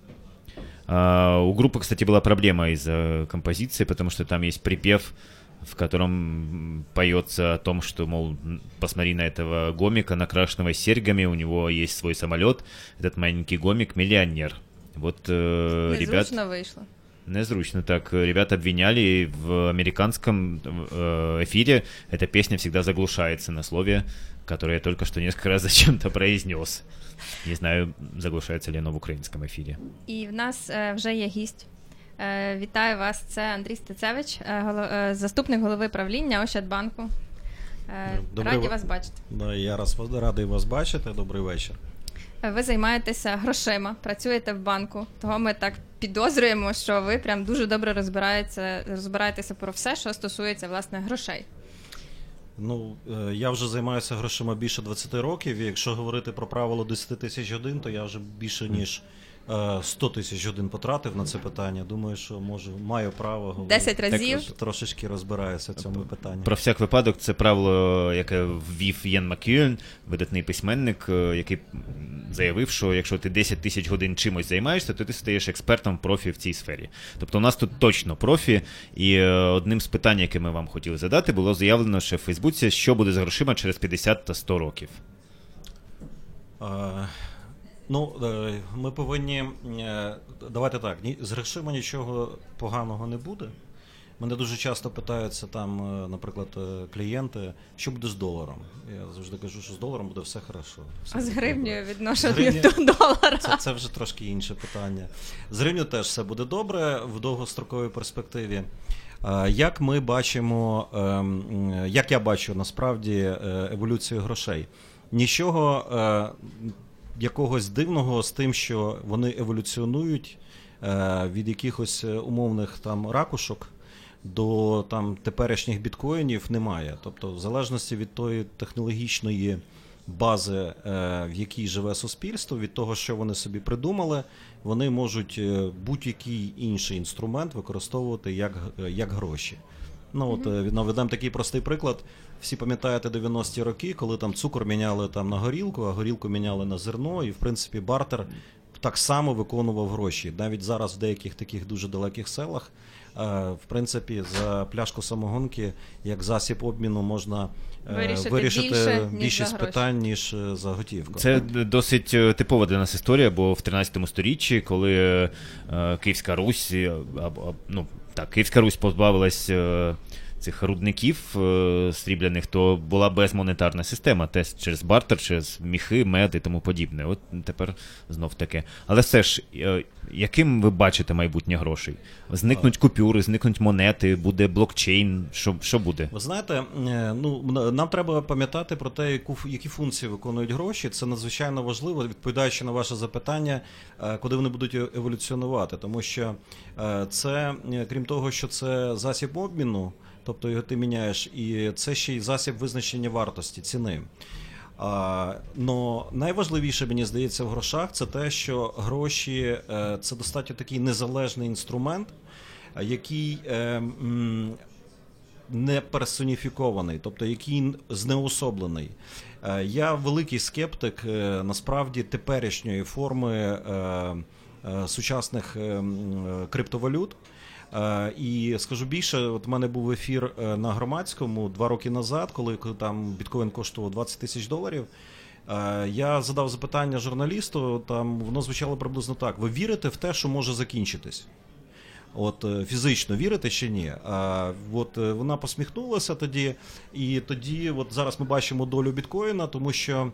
А, у группы, кстати, была проблема из-за композиции, потому что там есть припев, в котором поется о том, что, мол, посмотри на этого гомика, накрашенного серьгами, у него есть свой самолет, этот маленький гомик миллионер. Вот э, ребят... Вийшло. Незручно так. Ребят обвиняли в американском э, эфире. Эта песня всегда заглушается на слове, которое я только что несколько раз зачем-то произнес. Не знаю, заглушается ли оно в украинском эфире. І в нас е, вже є гість. Е, Вітаю вас. Це Андрій Стецевич, е, голо- е, заступник голови правління Ощадбанку. Е, Добрий Раді вас бачити. Да, я раз вас- радий вас бачити. Добрий вечір. Е, Ви займаєтеся грошима, працюєте в банку. Того ми так підозрюємо, що ви прям дуже добре розбираєтеся, розбираєтеся про все, що стосується власне грошей. Ну, е, я вже займаюся грошима більше 20 років. І якщо говорити про правило 10 тисяч годин, то я вже більше ніж 100 тисяч годин потратив на це питання. Думаю, що можу, маю право говорити. 10 разів. Також Трошечки розбираюся в цьому питанні. Про всяк випадок, це правило, яке ввів Єн Мак'юен, видатний письменник, е, який заявив, що якщо ти 10 тисяч годин чимось займаєшся, то ти стаєш експертом профі в цій сфері. Тобто у нас тут точно профі, і е, одним з питань, яке ми вам хотіли задати, було заявлено ще в Фейсбуці, що буде з грошима через 50 та 100 років. Е, Ну, е, ми повинні. е, Давайте так, з грошима нічого поганого не буде. Мене дуже часто питаються там, е, наприклад, клієнти, що буде з доларом. Я завжди кажу, що з доларом буде все хорошо. Все А з гривнею З гривні- до долара. Це, це вже трошки інше питання. З гривню теж все буде добре в довгостроковій перспективі. Як ми бачимо, ем, як я бачу насправді еволюцію грошей? Нічого якогось дивного з тим, що вони еволюціонують е, від якихось е, умовних там ракушок до там теперішніх біткоїнів немає. Тобто, в залежності від тої технологічної бази, е, в якій живе суспільство, від того, що вони собі придумали, вони можуть будь-який інший інструмент використовувати як, як гроші. Ну от наведемо такий простий приклад. Всі пам'ятаєте 90-ті роки, коли там цукор міняли там на горілку, а горілку міняли на зерно, і в принципі бартер так само виконував гроші. Навіть зараз в деяких таких дуже далеких селах, е, в принципі, за пляшку самогонки як засіб обміну можна е, Вирішити вирішити більше, ніж більшість за питань, ніж е, за готівку. Це досить типова для нас історія, бо в 13 сторіччі, коли е, Київська Русь, або, ну, так, Київська Русь позбавилась е, цих рудників е, срібляних, то була безмонетарна система, теж через бартер, через міхи, мед і тому подібне. От тепер знов таке. Але все ж, е, яким ви бачите майбутнє грошей? Зникнуть купюри, зникнуть монети, буде блокчейн. Що, що буде? Ви знаєте, е, ну нам треба пам'ятати про те, яку які функції виконують гроші. Це надзвичайно важливо, відповідаючи на ваше запитання, е, куди вони будуть еволюціонувати, тому що е, це, крім того, що це засіб обміну, тобто його ти міняєш, і це ще й засіб визначення вартості ціни. А, но найважливіше, мені здається, в грошах це те, що гроші е, це достатньо такий незалежний інструмент, який е, не персоніфікований, тобто який знеособлений. Е, Я великий скептик насправді теперішньої форми сучасних е, е, криптовалют. Е, І скажу більше, от в мене був ефір е, на громадському два роки назад, коли там біткоін коштував 20 тисяч доларів. Е, Я задав запитання журналісту, там воно звучало приблизно так: ви вірите в те, що може закінчитись? От фізично вірите чи ні? А, от вона посміхнулася тоді, і тоді, от зараз ми бачимо долю біткоїна, тому що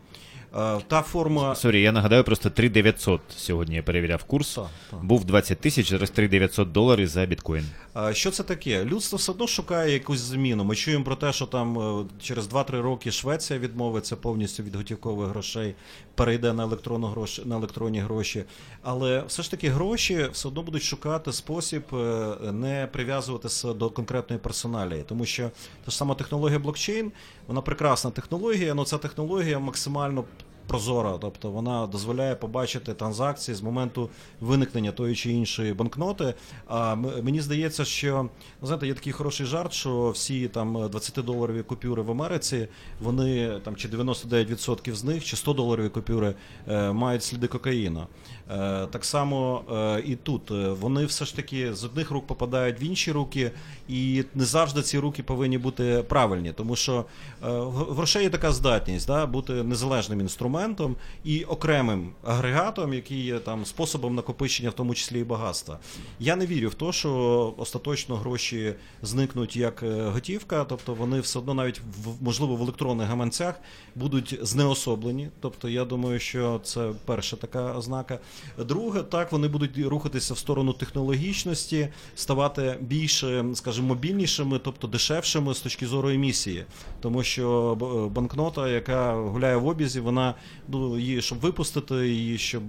Та форма. Sorry, я нагадаю, просто 3900 сьогодні я перевіряв курс. Так, так. Був 20 тисяч, зараз 3900 доларів за біткоін. Що це таке? Людство все одно шукає якусь зміну. Ми чуємо про те, що там е, через 2-3 роки Швеція відмовиться повністю від готівкових грошей, перейде на електронну гроші на електронні гроші. Але все ж таки гроші все одно будуть шукати спосіб е, не прив'язуватися до конкретної персоналії, тому що та ж сама технологія блокчейн, вона прекрасна технологія, але ця технологія максимально прозора, тобто вона дозволяє побачити транзакції з моменту виникнення тої чи іншої банкноти. А мені здається, що ну, знаєте, є такий хороший жарт, що всі там 20-доларові купюри в Америці, вони там чи 99% з них, чи 100-доларові купюри е, мають сліди кокаїну. Е, так само е, і тут Е, вони все ж таки з одних рук попадають в інші руки, і не завжди ці руки повинні бути правильні, тому що е, грошей є така здатність да, бути незалежним інструментом і окремим агрегатом, який є там способом накопичення, в тому числі і багатства. Я не вірю в те, що остаточно гроші зникнуть як е, готівка, тобто вони все одно навіть в можливо в електронних гаманцях будуть знеособлені. Тобто, я думаю, що це перша така ознака. Друге, так вони будуть рухатися в сторону технологічності, ставати більш, е, скажімо, мобільнішими, тобто дешевшими з точки зору емісії. Тому що банкнота, яка гуляє в обізі, вона ну, її, щоб випустити, її, щоб.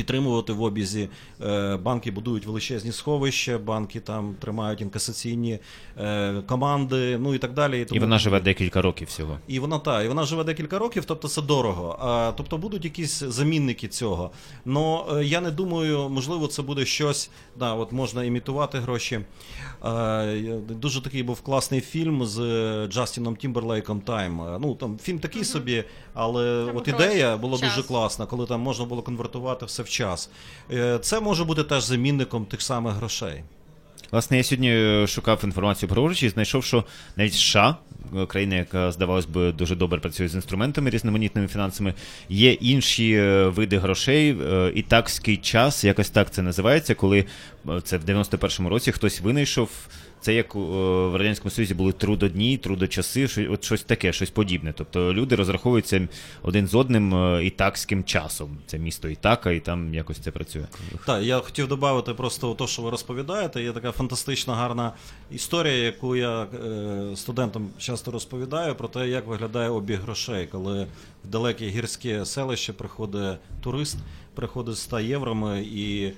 Підтримувати в обізі Е, банки будують величезні сховища, банки там тримають інкасаційні е, команди, ну і так далі. І тому- вона живе декілька років всього. і вона та, і вона живе декілька років, тобто це дорого. А, тобто будуть якісь замінники цього. Но е, я не думаю, можливо, це буде щось. Да, от можна імітувати гроші. Дуже такий був класний фільм з Джастіном Тімберлейком Тайм. Ну там фільм такий собі, але Там от ідея була час. дуже класна, коли там можна було конвертувати все в час. Е, Це може бути теж замінником тих самих грошей. Власне, я сьогодні е, шукав інформацію про гроші і знайшов, що навіть США, е, країна, яка, здавалось би, дуже добре працює з інструментами різноманітними фінансами, є інші види грошей. е, Ітакський час, якось так це називається, коли це в 91-му році хтось винайшов. Це як е, в Радянському Союзі були трудодні, трудочаси, от щось таке, щось подібне. Тобто люди розраховуються один з одним е, ітакським часом. Це місто Ітака, і там якось це працює. Так, я хотів додати просто те, що ви розповідаєте. Є така фантастична гарна історія, яку я е, студентам часто розповідаю про те, як виглядає обіг грошей, коли в далеке гірське селище приходить турист, приходить з 100 євроми і.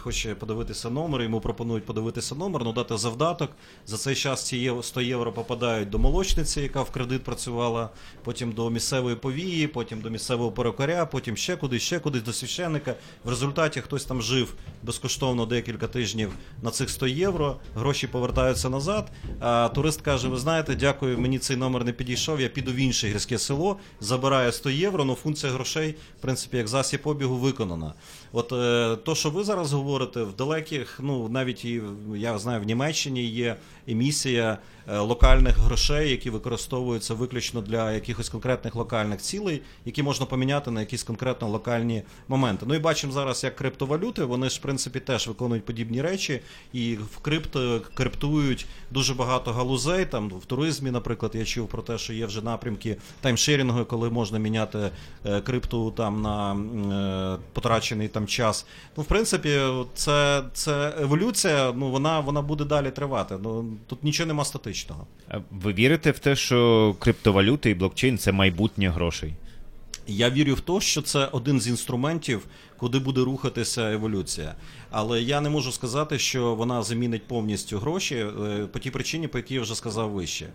Хоче подивитися номер, йому пропонують подивитися номер, ну дати завдаток. За цей час ці 100 євро попадають до молочниці, яка в кредит працювала, потім до місцевої повії, потім до місцевого перукаря, потім ще кудись, ще кудись до священника. В результаті хтось там жив безкоштовно декілька тижнів на цих 100 євро, гроші повертаються назад. А турист каже: Ви знаєте, дякую, мені цей номер не підійшов. Я піду в інше гірське село, забираю 100 євро, але функція грошей, в принципі, як засіб обігу виконана. От е, то, що ви зараз говорите, в далеких, ну навіть і я знаю, в Німеччині є емісія локальних грошей, які використовуються виключно для якихось конкретних локальних цілей, які можна поміняти на якісь конкретно локальні моменти. Ну і бачимо зараз, як криптовалюти, вони ж в принципі теж виконують подібні речі, і в крипт криптують дуже багато галузей. Там в туризмі, наприклад, я чув про те, що є вже напрямки таймшерінгу, коли можна міняти е, крипту там на е, потрачений там час. Ну, в принципі, це, це еволюція. Ну вона, вона буде далі тривати. Ну тут нічого нема статичного. А Ви вірите в те, що криптовалюти і блокчейн це майбутнє грошей? Я вірю в те, що це один з інструментів, куди буде рухатися еволюція. Але я не можу сказати, що вона замінить повністю гроші е, по тій причині, по якій я вже сказав вище. Е,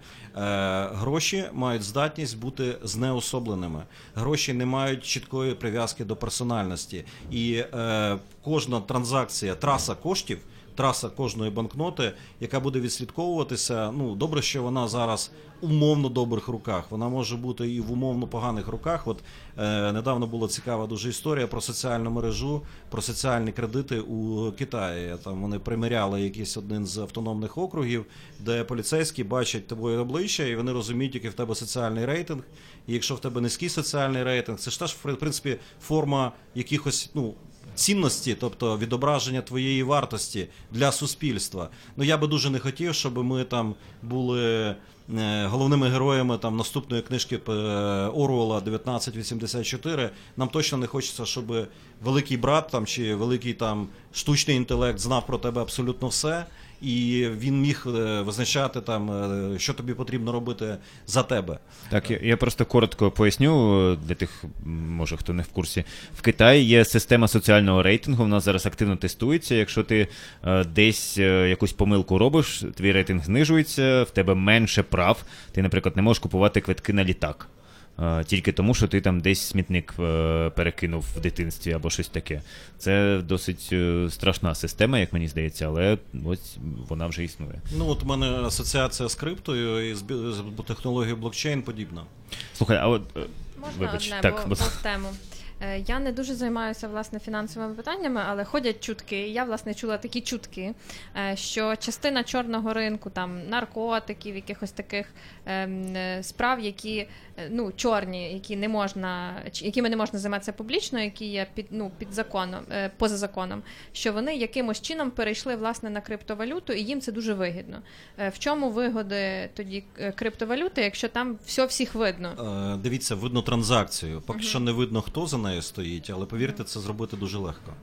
Гроші мають здатність бути знеособленими. Гроші не мають чіткої прив'язки до персональності. І е, кожна транзакція, траса коштів. Траса кожної банкноти, яка буде відслідковуватися. Ну добре, що вона зараз умовно добрих руках. Вона може бути і в умовно поганих руках. От е, недавно була цікава дуже історія про соціальну мережу, про соціальні кредити у Китаї. Там вони приміряли якийсь один з автономних округів, де поліцейські бачать твоє обличчя, і вони розуміють, який в тебе соціальний рейтинг. І якщо в тебе низький соціальний рейтинг, це ж теж в принципі форма якихось ну. Цінності, тобто відображення твоєї вартості для суспільства. Ну я би дуже не хотів, щоб ми там були е, головними героями там наступної книжки е, Оруела 1984, нам точно не хочеться, щоб великий брат там чи великий там штучний інтелект знав про тебе абсолютно все. І він міг е, визначати там, е, що тобі потрібно робити за тебе. Так, я, я просто коротко поясню е, для тих, може хто не в курсі. В Китаї є система соціального рейтингу, вона зараз активно тестується. Якщо ти десь якусь помилку робиш, твій рейтинг знижується, в тебе менше прав. Ти, наприклад, не можеш купувати квитки на літак. Е, Тільки тому, що ти там десь смітник е, перекинув в дитинстві або щось таке. Це досить е, страшна система, як мені здається, але ось вона вже існує. Ну от у мене асоціація з криптою і з, технологією блокчейн подібна. Слухай, а от е, Можна вибач, одне, так, бо, бо в тему. Е, Я не дуже займаюся власне фінансовими питаннями, але ходять чутки. Я власне чула такі чутки, е, що частина чорного ринку, там наркотиків, якихось таких ем, е, справ, які ну чорні, які не можна, якими не можна займатися публічно, які є під ну під законом, поза законом, що вони якимось чином перейшли власне на криптовалюту, і їм це дуже вигідно. В чому вигоди тоді криптовалюти, якщо там все всіх видно? Дивіться, видно транзакцію. Поки що не видно, хто за нею стоїть, але повірте, це зробити дуже легко.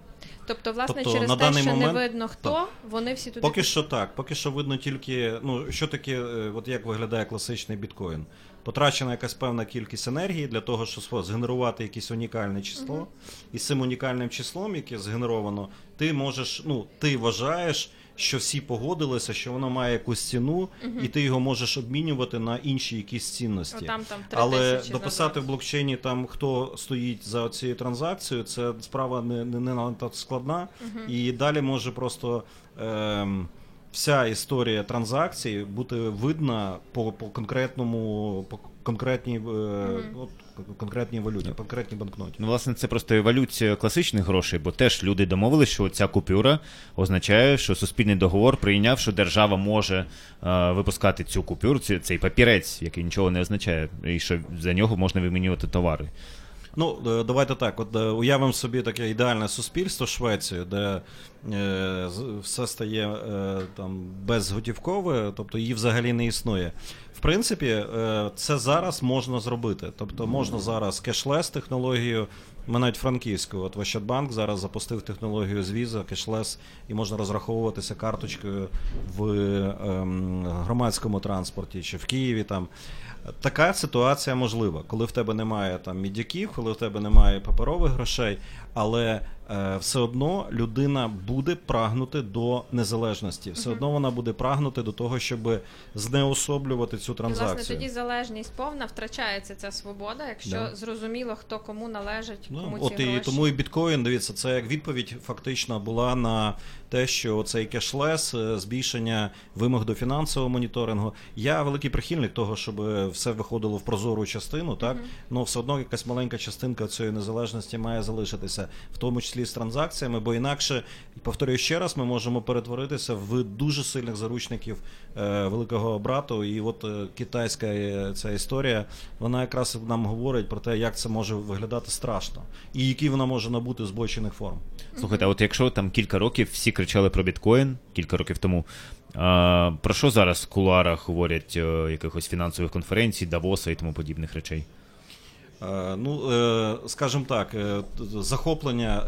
Тобто, власне, Тобто, через на те, даний що момент- не видно хто, Так. вони всі туди. Поки що так, поки що видно тільки, ну що таке, е, от як виглядає класичний біткоін. Потрачена якась певна кількість енергії для того, щоб згенерувати якесь унікальне число. І з цим унікальним числом, яке згенеровано, ти можеш, ну ти вважаєш, що всі погодилися, що воно має якусь ціну, і ти його можеш обмінювати на інші якісь цінності. Отам там три Але дописати в блокчейні там хто стоїть за цією транзакцією, це справа не, не, не надто складна. І далі може просто ем, вся історія транзакцій бути видна по, по конкретному, по конкретній, е, от, конкретній валюті, конкретній банкноті. Ну, власне, це просто еволюція класичних грошей, бо теж люди домовились, що ця купюра означає, що суспільний договор прийняв, що держава може е, випускати цю купюру, цей папірець, який нічого не означає, і що за нього можна вимінювати товари. Ну, е, давайте так. От е, уявимо собі таке ідеальне суспільство Швецію, де е, все стає е, там безготівкове, тобто її взагалі не існує. В принципі, е, це зараз можна зробити. Тобто можна зараз кешлес технологію. Ми навіть франківську, от Ощадбанк зараз запустив технологію з віза, кешлес, і можна розраховуватися карточкою в ем, громадському транспорті чи в Києві там. Така ситуація можлива, коли в тебе немає там мідяків, коли в тебе немає паперових грошей, але е, все одно людина буде прагнути до незалежності. Все одно вона буде прагнути до того, щоб знеособлювати цю І, транзакцію. власне, тоді залежність повна втрачається ця свобода, якщо Да. зрозуміло, хто кому належить, Ну, кому от ці і гроші. тому і біткоін, дивіться, це як відповідь фактично була на те, що цей кешлес, е, збільшення вимог до фінансового моніторингу. Я великий прихильник того, щоб все виходило в прозору частину, так але все одно якась маленька частинка цієї незалежності має залишитися, в тому числі з транзакціями, бо інакше, повторюю ще раз, ми можемо перетворитися в дуже сильних заручників е, великого брату. І от е, китайська е, ця історія, вона якраз нам говорить про те, як це може виглядати страшно, і які вона може набути збочених форм. Слухайте, а от якщо там кілька років всі кричали про біткоін, кілька років тому, а, про що зараз в кулуарах говорять е, якихось фінансових конференцій, Давоса і тому подібних речей? Е, Ну, е, скажімо так, е, захоплення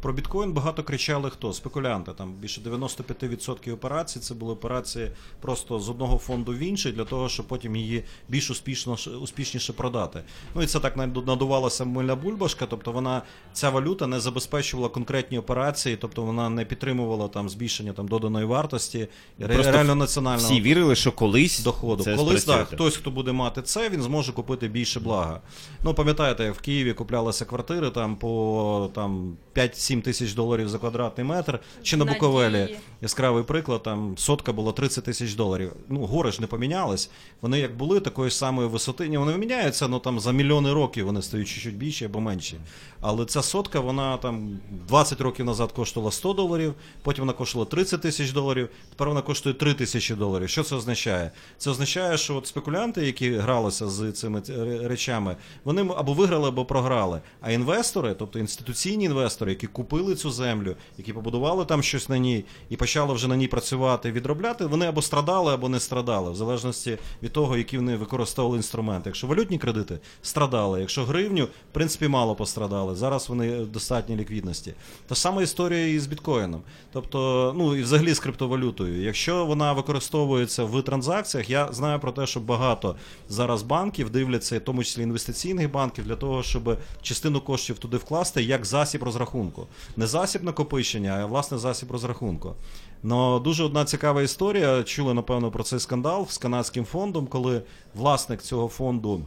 про біткоін багато кричали хто? Спекулянти. Там більше 95% операцій це були операції просто з одного фонду в інший для того, щоб потім її більш успішно успішніше продати. Ну і це так надувалася мильна бульбашка, тобто вона ця валюта не забезпечувала конкретні операції, тобто вона не підтримувала там збільшення там доданої вартості, Просто реально національного Всі вірили, що колись доходу. це Колись так, хтось, хто буде мати це, він зможе купити більше блага. Ну, пам'ятаєте, в Києві куплялися квартири там по там 5-7 тисяч доларів за квадратний метр, чи на. Буковелі. Яскравий приклад, там сотка була 30 тисяч доларів. Ну, гори ж не помінялись. Вони як були такої ж самої висоти. Ні, вони міняються, але там за мільйони років вони стають чуть-чуть більші або менші. Але ця сотка, вона там 20 років назад коштувала 100 доларів, потім вона коштувала 30 тисяч доларів, тепер вона коштує 3 тисячі доларів. Що це означає? Це означає, що от спекулянти, які гралися з цими речами, вони вони або виграли, або програли. А інвестори, тобто інституційні інвестори, які купили цю землю, які побудували там щось на ній і почали вже на ній працювати, відробляти, вони або страдали, або не страдали, в залежності від того, які вони використовували інструменти. Якщо валютні кредити страдали, якщо гривню, в принципі, мало пострадали. Зараз вони достатні ліквідності. Та сама історія і з біткоїном. Тобто, ну і взагалі з криптовалютою. Якщо вона використовується в транзакціях, я знаю про те, що багато зараз банків дивляться, в тому числі інвестиційних банків, для того, щоб частину коштів туди вкласти як засіб розрахунку. Не засіб накопичення, а власне засіб розрахунку. Но дуже одна цікава історія. Чули, напевно, про цей скандал з канадським фондом, коли власник цього фонду.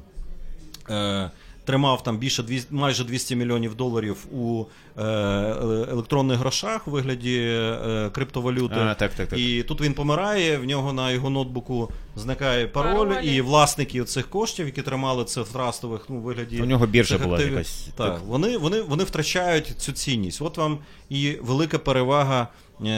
Е, Тримав там більше 200, майже 200 мільйонів доларів у е, е, електронних грошах у вигляді е, криптовалюти. А, так, так, так. І тут він помирає, в нього на його ноутбуку зникає пароль, Паролі. і власники цих коштів, які тримали це в трастових ну, вигляді. У нього біржа була активів, якась. Так, Так. Вони, вони, вони втрачають цю цінність. От вам і велика перевага е,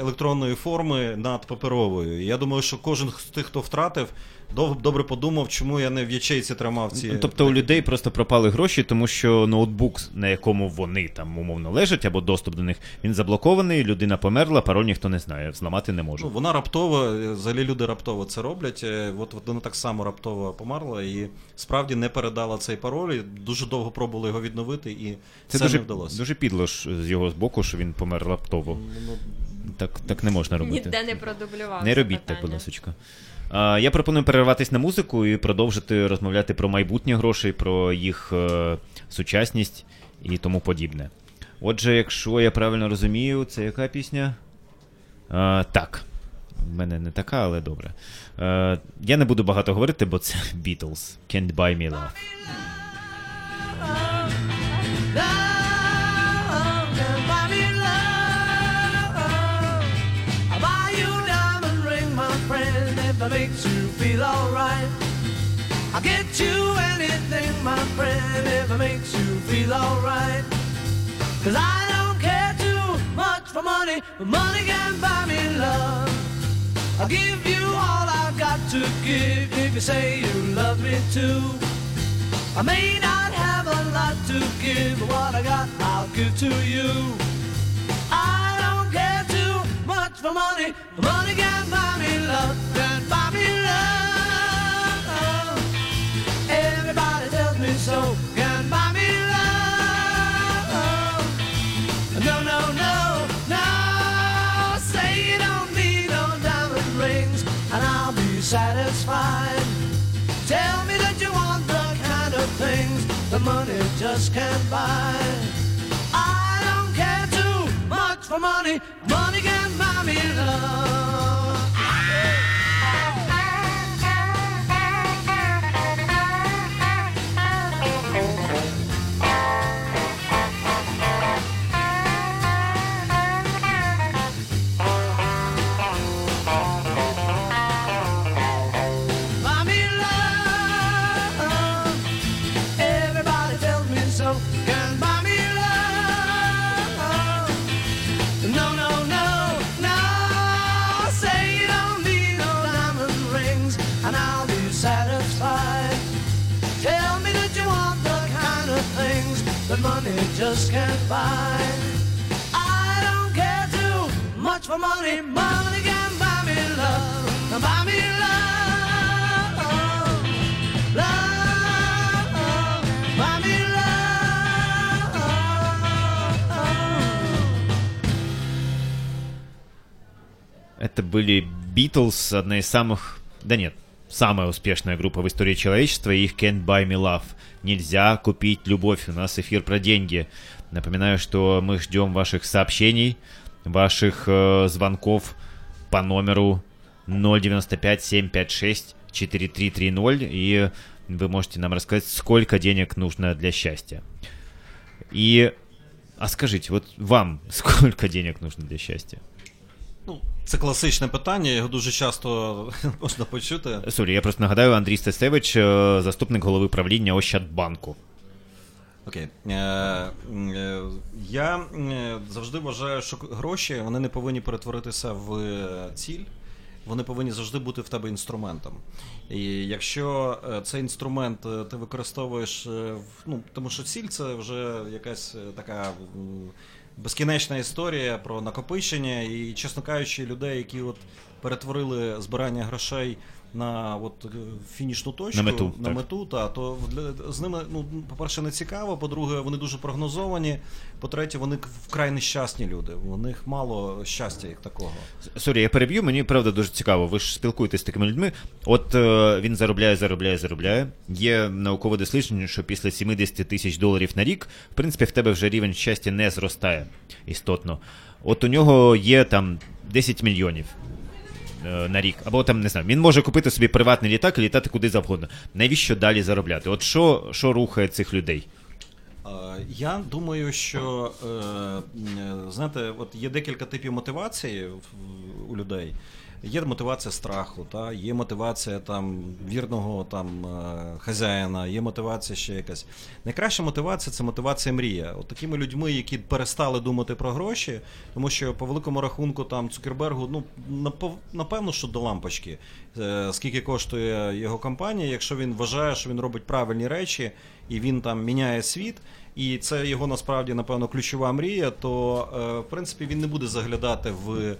електронної форми над паперовою. Я думаю, що кожен з тих, хто втратив, доб- добре подумав, чому я не в ячейці тримав ці. Ну, Тобто у людей просто пропали гроші, тому що ноутбук, на якому вони там умовно лежать, або доступ до них, він заблокований, людина померла, пароль ніхто не знає, зламати не може. Ну, вона раптово, е, взагалі люди раптово це роблять. е, От, вона так само раптово померла і справді не передала цей пароль. і Дуже довго пробували його відновити, і це, Це дуже, не вдалося. дуже підло ж з його боку, що він помер раптово. Ну, Так, так не можна робити. Ніде не продублював. Не робіть так, будь ласочка. А, Я пропоную перерватися на музику і продовжити розмовляти про майбутнє грошей, про їх е, сучасність і тому подібне. Отже, якщо я правильно розумію, це яка пісня? А, так. В мене не така, але добре. Е, я не буду багато говорити, бо це Beatles. Can't buy me. Love it makes you feel alright. I'll get you anything, my friend, if it makes you feel alright. Cause I don't care too much for money, but money can buy me love. I'll give you all I've got to give if you say you love me too. I may not have a lot to give, but what I got, I'll give to you. I much for money. Money can buy me love, can buy me love. Everybody tells me so, can buy me love. No, no, no, no. Say you don't need no diamond rings, and I'll be satisfied. Tell me that you want the kind of things the money just can't buy. For money. Money can buy me love. Это были Beatles, одна из самых... Да нет, самая успешная группа в истории человечества, их Can't Buy Me Love. Нельзя купить любовь, у нас эфир про деньги. Напоминаю, что мы ждем ваших сообщений, ваших э, звонков по номеру 095-756-4330, и вы можете нам рассказать, сколько денег нужно для счастья. И... А скажите, вот вам сколько денег нужно для счастья? Ну, це класичне питання, його дуже часто можна почути. Sorry, я просто нагадаю, Андрій Стасевич, е, заступник голови правління Ощадбанку. Окей. Е, е, я завжди вважаю, що гроші вони не повинні перетворитися в ціль. вони повинні завжди бути в тебе інструментом. І якщо цей інструмент ти використовуєш, ну тому що ціль це вже якась така. Безкінечна історія про накопичення, і, чесно кажучи, людей, які от перетворили збирання грошей на от е, фінішну точку, На мету, на так. мету та, то для, з ними, ну, по-перше, не цікаво, по-друге, вони дуже прогнозовані, по-третє, вони вкрай нещасні люди. У них мало щастя як такого. Sorry, я переб'ю, мені правда дуже цікаво. Ви ж спілкуєтесь з такими людьми. От е, він заробляє, заробляє, заробляє. Є наукове дослідження, що після 70 тисяч доларів на рік, в принципі, в тебе вже рівень щастя не зростає істотно. От у нього є там 10 мільйонів. Е, На рік, або там не знаю, він може купити собі приватний літак і літати куди завгодно. Навіщо далі заробляти? От що, що рухає цих людей? Е, Я думаю, що е, знаєте, от є декілька типів мотивації у людей. Є мотивація страху, та є мотивація там вірного там е, хазяїна, є мотивація ще якась. Найкраща мотивація це мотивація мрія. От такими людьми, які перестали думати про гроші, тому що по великому рахунку там Цукербергу, ну напевно, що до лампочки, е, скільки коштує його компанія, якщо він вважає, що він робить правильні речі і він там міняє світ. І це його насправді, напевно, ключова мрія. То е, в принципі він не буде заглядати в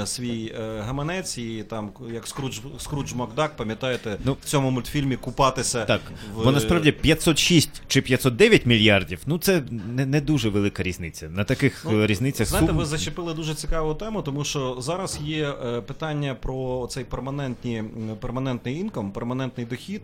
е, свій е, гаманець і там, як Скрудж, Скрудж Макдак, пам'ятаєте, Ну, в цьому мультфільмі купатися. Так, в... бо насправді 506 чи 509 мільярдів, ну це не, не дуже велика різниця. На таких Ну, різницях Знаєте, сум... ви зачепили дуже цікаву тему, тому що зараз є питання про цей перманентні, перманентний інком, перманентний дохід.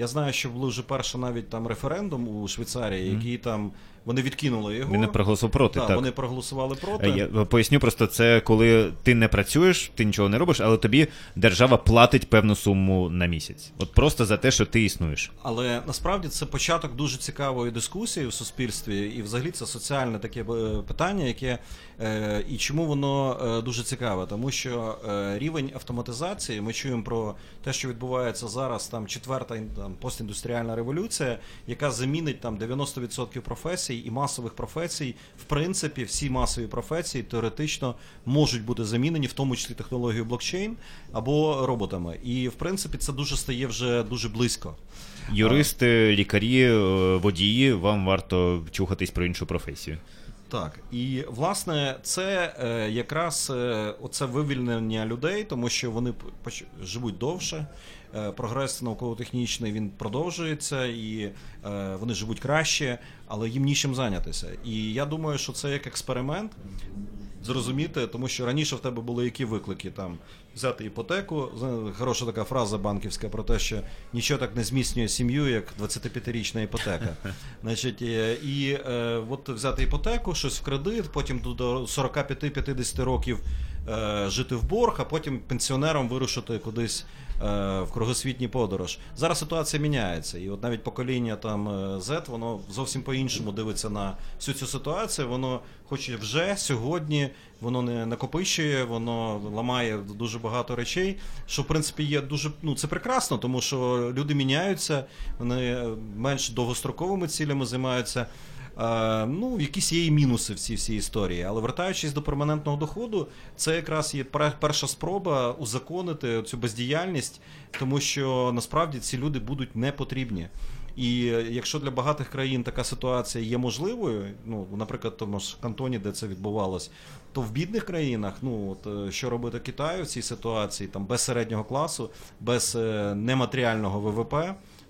Я знаю, що був вже перший навіть там референдум у Швейцарії, який там вони відкинули його. Він не проголосував проти. Так, так. вони проголосували проти. Е, Я поясню просто, це коли ти не працюєш, ти нічого не робиш, але тобі держава платить певну суму на місяць. От просто за те, що ти існуєш. Але насправді це початок дуже цікавої дискусії в суспільстві, і взагалі це соціальне таке е, питання, яке е, і чому воно е, дуже цікаве, тому що е, рівень автоматизації, ми чуємо про те, що відбувається зараз, там четверта там, постіндустріальна революція, яка замінить там 90% професій і масових професій. В принципі, всі масові професії теоретично можуть бути замінені, в тому числі технологією блокчейн або роботами. І в принципі це дуже стає вже дуже близько. Юристи, лікарі, е, водії, вам варто чухатись про іншу професію. Так, і власне це е, якраз е, оце вивільнення людей, тому що вони живуть довше. Е, Прогрес науково-технічний він продовжується, і е, вони живуть краще, але їм нічим зайнятися. І я думаю, що це як експеримент зрозуміти, тому що раніше в тебе були які виклики там взяти іпотеку. Хороша така фраза банківська про те, що нічого так не зміцнює сім'ю, як 25-річна іпотека. Значить, е, і е, от взяти іпотеку, щось в кредит, потім до 45-50 років е, жити в борг, а потім пенсіонером вирушити кудись в кругосвітній подорож. Зараз ситуація міняється, і от навіть покоління там е, Z, воно зовсім по-іншому дивиться на всю цю ситуацію. Воно хоче вже сьогодні, воно не накопичує, воно ламає дуже багато речей. Що в принципі є дуже ну це прекрасно, тому що люди міняються, вони е, менш довгостроковими цілями займаються. Е, ну, якісь є і мінуси в цій всій історії. Але вертаючись до перманентного доходу, це якраз є перша спроба узаконити цю бездіяльність, тому що насправді ці люди будуть не потрібні. І е, якщо для багатих країн така ситуація є можливою, ну, наприклад, тому ж кантоні, де це відбувалось, то в бідних країнах, ну от е, що робити Китаю в цій ситуації, там без середнього класу, без нематеріального ВВП.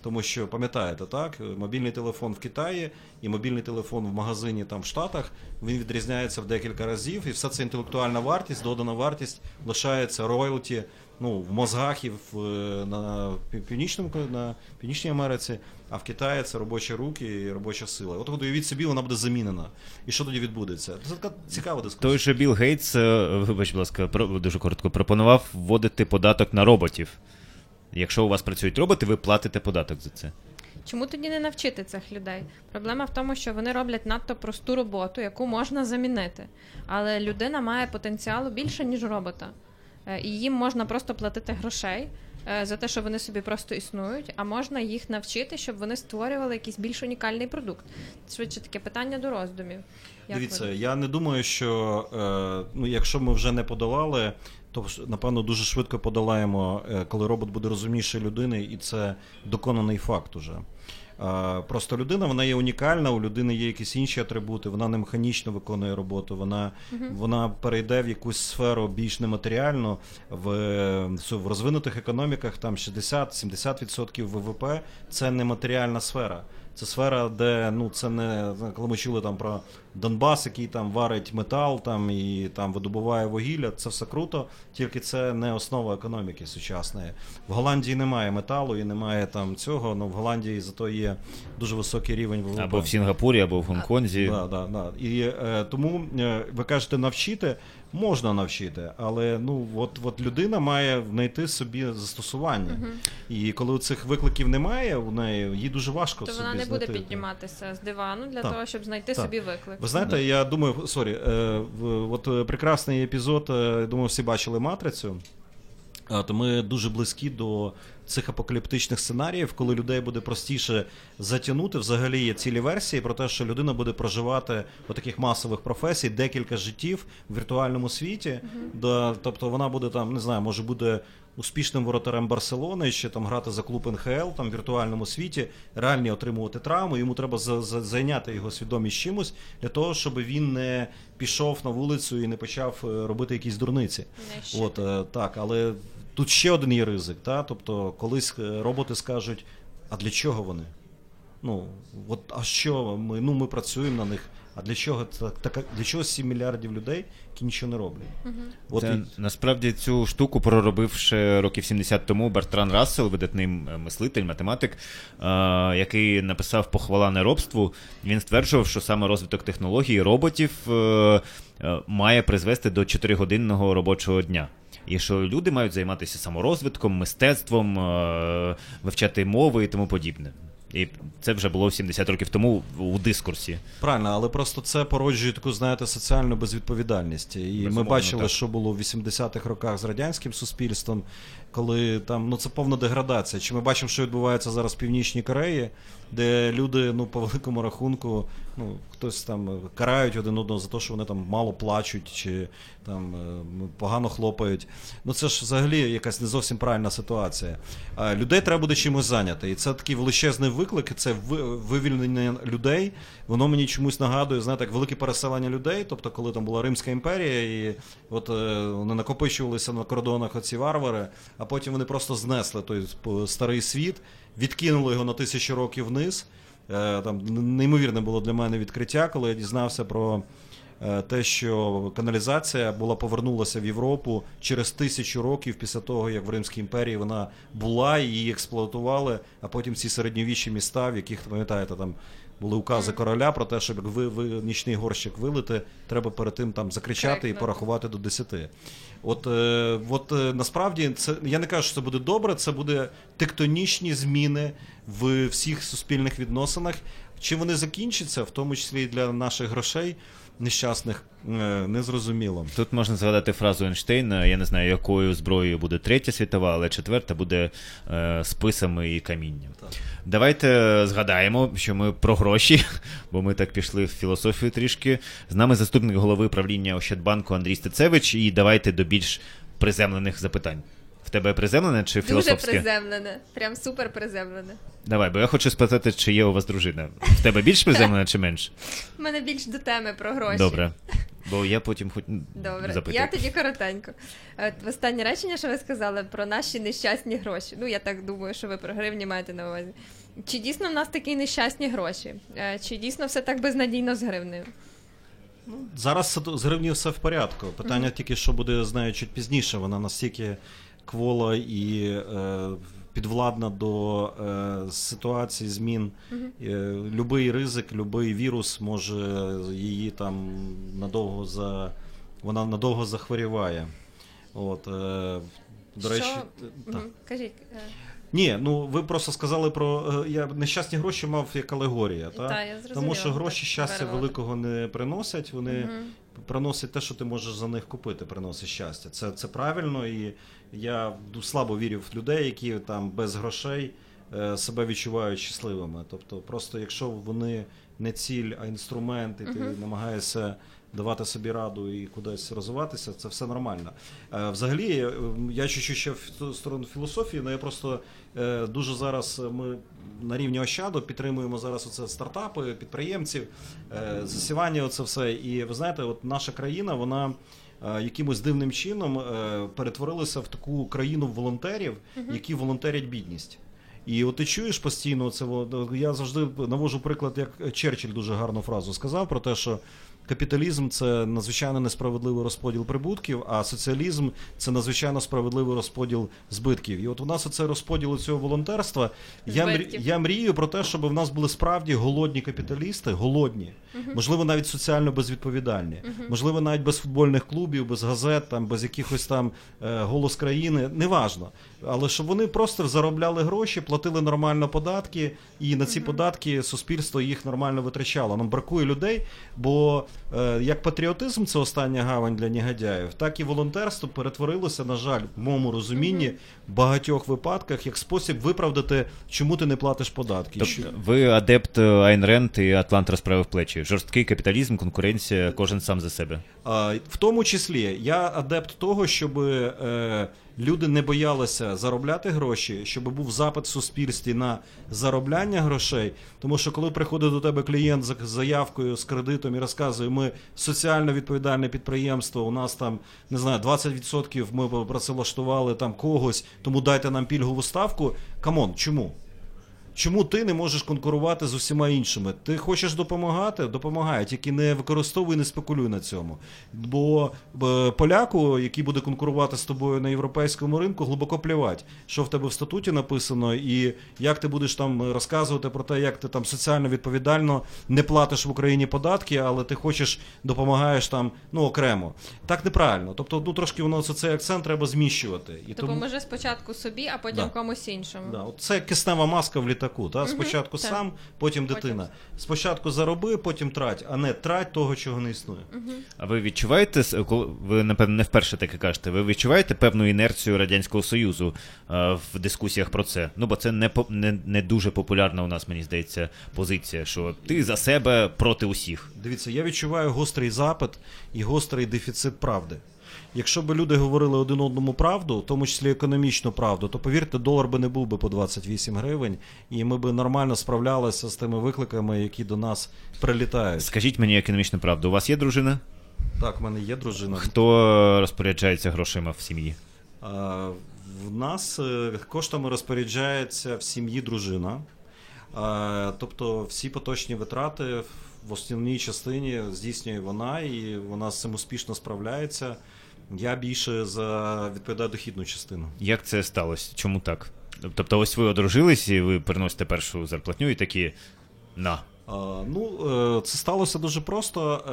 Тому що пам'ятаєте, так мобільний телефон в Китаї і мобільний телефон в магазині там в Штатах він відрізняється в декілька разів, і вся ця інтелектуальна вартість, додана вартість лишається роялті ну, в мозгах і в, е, на північному на північній Америці, а в Китаї це робочі руки і робоча сила. От уявіть собі, вона буде замінена. І що тоді відбудеться? Це така цікава дискусія. Той же Білл Гейтс, е, вибач, будь ласка, дуже коротко пропонував вводити податок на роботів. Якщо у вас працюють роботи, ви платите податок за це. Чому тоді не навчити цих людей? Проблема в тому, що вони роблять надто просту роботу, яку можна замінити. Але людина має потенціалу більше, ніж робота. Е, І їм можна просто платити грошей е, за те, що вони собі просто існують, а можна їх навчити, щоб вони створювали якийсь більш унікальний продукт. Швидше таке питання до роздумів. Як Дивіться, ви? я не думаю, що е, ну, якщо ми вже не подолали то напевно дуже швидко подолаємо, е, коли робот буде розумніший людини, і це доконаний факт уже. Просто людина вона є унікальна, у людини є якісь інші атрибути, вона не механічно виконує роботу, вона, вона перейде в якусь сферу більш нематеріальну. В, е, в розвинутих економіках там 60-70% ВВП це нематеріальна сфера. Це сфера, де ну це не коли ми чули там про Донбас, який там варить метал там і там видобуває вугілля. Це все круто, тільки це не основа економіки сучасної. В Голландії немає металу і немає там цього. Ну в Голландії зато є дуже високий рівень ВВП. Або в Сінгапурі, або в Гонконзі. Да, да, да. І е, тому е, ви кажете, навчити можна навчити, але ну от, от людина має знайти собі застосування. І коли цих викликів немає, у неї їй дуже важко То собі вона не буде підніматися з дивану для Так. того, щоб знайти Так. собі виклик. Ви знаєте, я думаю, sorry, в- от е, прекрасний епізод, е, думаю, всі бачили матрицю. А, То ми дуже близькі до цих апокаліптичних сценаріїв, коли людей буде простіше затягнути. Взагалі є цілі версії про те, що людина буде проживати у таких масових професій декілька життів в віртуальному світі. Да, тобто вона буде там, не знаю, може буде успішним воротарем Барселони, ще там грати за клуб НХЛ там в віртуальному світі, реальні отримувати травми. Йому треба за, за, зайняти його свідомість чимось для того, щоб він не пішов на вулицю і не почав е, робити якісь дурниці. Ще. От е, так, але тут ще один є ризик. Та? Тобто, колись е, роботи скажуть, а для чого вони? Ну, от, а що ми? Ну, ми працюємо на них. А для чого так, така для чого 7 мільярдів людей, які нічого не роблять? От Та, і- насправді цю штуку проробив ще років 70 тому Бертран Рассел, видатний мислитель, математик, е, який написав похвала неробству. Він стверджував, що саме розвиток технологій роботів е, е, має призвести до 4-годинного робочого дня. І що люди мають займатися саморозвитком, мистецтвом, е, вивчати мови і тому подібне. І це вже було 70 років тому у дискурсі. Правильно, але просто це породжує таку, знаєте, соціальну безвідповідальність. І ми бачили, так. що було в 80-х роках з радянським суспільством, коли там ну це повна деградація. Чи ми бачимо, що відбувається зараз в Північній Кореї, де люди, ну, по великому рахунку, ну, хтось там карають один одного за те, що вони там мало плачуть, чи там е, ну, погано хлопають. Ну це ж взагалі якась не зовсім правильна ситуація. Людей треба буде чимось зайняти. І це такий величезний виклик, це вивільнення людей. Воно мені чомусь нагадує, знаєте, як велике переселення людей. Тобто, коли там була Римська імперія, і от е, вони накопичувалися на кордонах оці варвари, а потім вони просто знесли той старий світ, відкинули його на тисячі років вниз. Е, Там неймовірне було для мене відкриття, коли я дізнався про е, те, що каналізація була повернулася в Європу через тисячу років після того, як в Римській імперії вона була, її експлуатували, а потім ці середньовічні міста, в яких пам'ятаєте, там були укази короля про те, щоб як ви, ви нічний горщик вилити, треба перед тим там закричати і порахувати до 10. От, е, от е, насправді це я не кажу, що це буде добре, це буде тектонічні зміни в всіх суспільних відносинах. Чи вони закінчаться, в тому числі і для наших грошей нещасних, е, незрозуміло. Тут можна згадати фразу Ейнштейна, я не знаю, якою зброєю буде третя світова, але четверта буде е, списами і камінням. Давайте згадаємо, що ми про гроші, бо ми так пішли в філософію трішки. З нами заступник голови правління Ощадбанку Андрій Стецевич, і давайте до більш приземлених запитань. В тебе приземлене чи Дуже приземлене, прям супер приземлене. Давай, бо я хочу спитати, чи є у вас дружина. В тебе більш приземлене чи менш? У мене більш до теми про гроші. Добре. Бо я потім хоч Добре, запитаю. я тоді коротенько. Останнє речення, що ви сказали про наші нещасні гроші. Ну, я так думаю, що ви про гривні маєте на увазі. Чи дійсно в нас такі нещасні гроші? Е, Чи дійсно все так безнадійно з гривнею? Зараз з гривні все в порядку. Питання тільки, що буде з нею чуть пізніше. Вона настільки квола і е, підвладна до е, ситуації змін. Е, любий ризик, любий вірус може її там надовго за. Вона надовго захворіває. От, е, до Що? речі. Мгм, Кажіть. е, Ні, ну ви просто сказали про е, я нещасні гроші мав як алегорія, та? Та, я зрозуміла, тому що гроші щастя великого не приносять. Вони Мгм. приносять те, що ти можеш за них купити, приносить щастя. Це, це правильно, і я слабо вірю в людей, які там без грошей е, себе відчувають щасливими. Тобто, просто якщо вони не ціль, а інструмент, і ти намагаєшся давати собі раду і кудись розвиватися, це все нормально. Е, Взагалі, е, я чуть-чуть ще в сторону філософії, але я просто дуже зараз ми на рівні Ощаду підтримуємо зараз оце стартапи, підприємців, засівання, оце все. І ви знаєте, от наша країна, вона. Е, Якимось дивним чином перетворилися в таку країну волонтерів, які волонтерять бідність. І от ти чуєш постійно це. во- Я завжди навожу приклад, як Черчилль дуже гарну фразу сказав про те, що капіталізм це надзвичайно несправедливий розподіл прибутків, а соціалізм це надзвичайно справедливий розподіл збитків. І от у нас оце розподіл цього волонтерства. Я, Збитків. я мрію про те, щоб в нас були справді голодні капіталісти, голодні, можливо, навіть соціально безвідповідальні, можливо, навіть без футбольних клубів, без газет, там без якихось там е, голос країни, неважно. Але щоб вони просто заробляли гроші, платили нормально податки, і на ці податки суспільство їх нормально витрачало. Нам бракує людей, бо е, як патріотизм це остання гавань для негодяїв, так і волонтерство перетворилося, на жаль, в моєму розумінні в багатьох випадках як спосіб виправдати, чому ти не платиш податки. Що- Тобто ви адепт е, Айн Ренд і Атлант розправив плечі. Жорсткий капіталізм, конкуренція, кожен сам за себе. А, В тому числі я адепт того, щоб е, люди не боялися заробляти гроші, щоб був запит в суспільстві на заробляння грошей. Тому що коли приходить до тебе клієнт з заявкою з кредитом і розказує, ми соціально відповідальне підприємство, у нас там не знаю, 20% ми працевлаштували там когось, тому дайте нам пільгову ставку. Come on, чому? Чому ти не можеш конкурувати з усіма іншими? Ти хочеш допомагати? Допомагай, тільки не використовуй, не спекулюй на цьому. Бо е, поляку, який буде конкурувати з тобою на європейському ринку, глибоко плевать, що в тебе в статуті написано, і як ти будеш там розказувати про те, як ти там соціально відповідально не платиш в Україні податки, але ти хочеш допомагаєш там ну окремо. Так неправильно. Тобто, ну трошки воно це- цей акцент треба зміщувати. І Допоможи спочатку собі, а потім Да. комусь іншому. Да, це киснева маска в літаку. Та? Спочатку так. сам, потім Потім дитина. Спочатку зароби, потім трать, а не трать того, чого не існує. А ви відчуваєте, коли ви напевно не вперше таке кажете, ви відчуваєте певну інерцію Радянського Союзу е, в дискусіях про це? Ну бо це не, не, не дуже популярна у нас, мені здається, позиція, що ти за себе проти усіх. Дивіться, я відчуваю гострий запит і гострий дефіцит правди. Якщо б люди говорили один одному правду, в тому числі економічну правду, то повірте, долар би не був би по 28 гривень, і ми б нормально справлялися з тими викликами, які до нас прилітають. Скажіть мені економічну правду, у вас є дружина? Так, в мене є дружина. Хто розпоряджається грошима в сім'ї? А, В нас е, коштами розпоряджається в сім'ї дружина. А, Тобто всі поточні витрати в основній частині здійснює вона, і вона з цим успішно справляється. Я більше за відповідаю дохідну частину. Як це сталося? Чому так? Тобто, ось ви одружились і ви приносите першу зарплатню і такі на. А, Ну, е, це сталося дуже просто.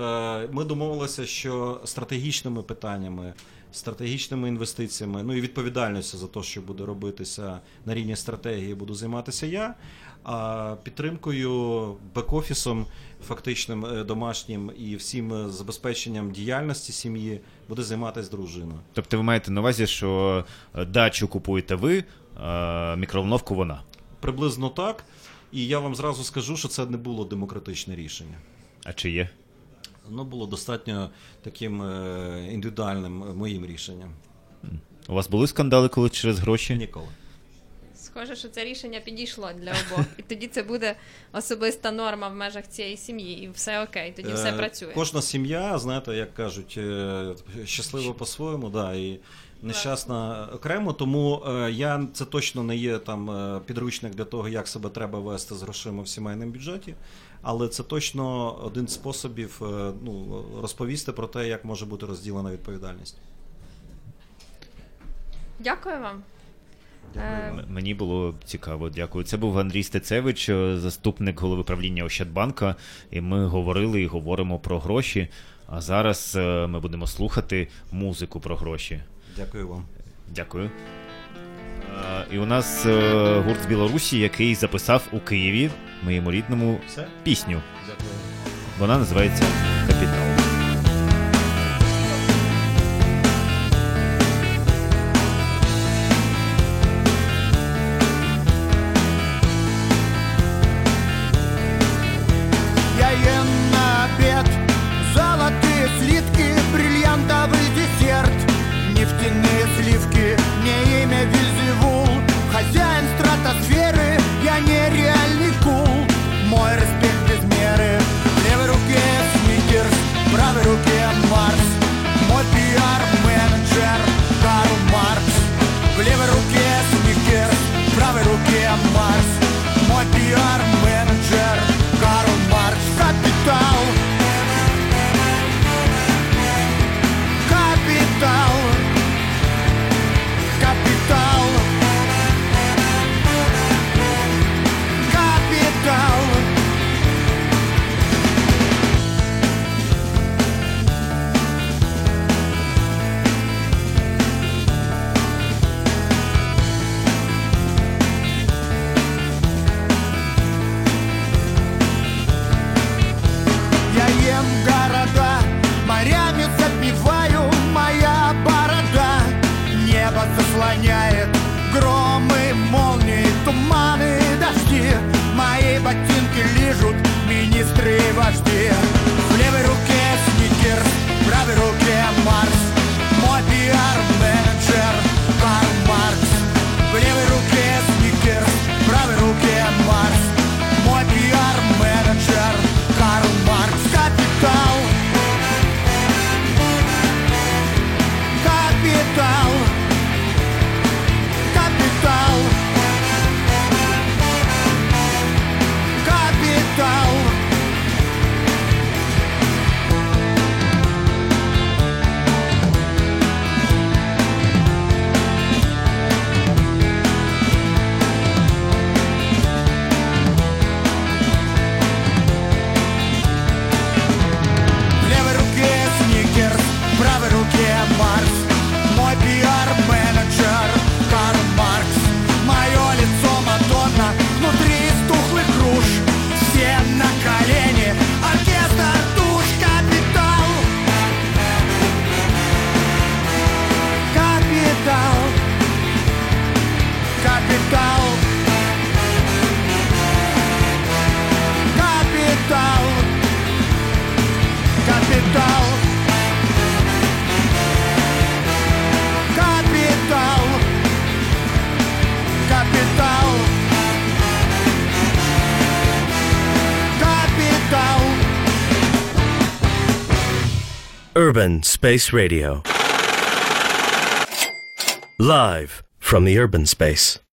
Е, Ми домовилися, що стратегічними питаннями, стратегічними інвестиціями, ну і відповідальністю за те, що буде робитися на рівні стратегії, буду займатися я. А підтримкою бек-офісом, фактичним е, домашнім і всім е, забезпеченням діяльності сім'ї буде займатися дружина. Тобто ви маєте на увазі, що е, дачу купуєте ви, а мікроволновку вона. Приблизно так. І я вам зразу скажу, що це не було демократичне рішення. А чи є? Воно було достатньо таким е, індивідуальним е, моїм рішенням. У вас були скандали, коли через гроші? Ніколи. Схоже, що це рішення підійшло для обох. І тоді це буде особиста норма в межах цієї сім'ї, і все окей, тоді все Е, працює. Кожна сім'я, знаєте, як кажуть, щаслива по-своєму, да, і нещасна окремо. Тому е, я це точно не є там е, підручник для того, як себе треба вести з грошима в сімейному бюджеті. Але це точно один з способів е, ну, розповісти про те, як може бути розділена відповідальність. Дякую вам. М- Мені було цікаво, дякую. Це був Андрій Стецевич, заступник голови правління Ощадбанка. І ми говорили і говоримо про гроші. А зараз ми будемо слухати музику про гроші. Дякую вам. Дякую. Е, І у нас е, гурт з Білорусі, який записав у Києві, моєму рідному, Все? пісню. Дякую. Вона називається Капітал. We are. Urban Space Radio. Live from the urban space.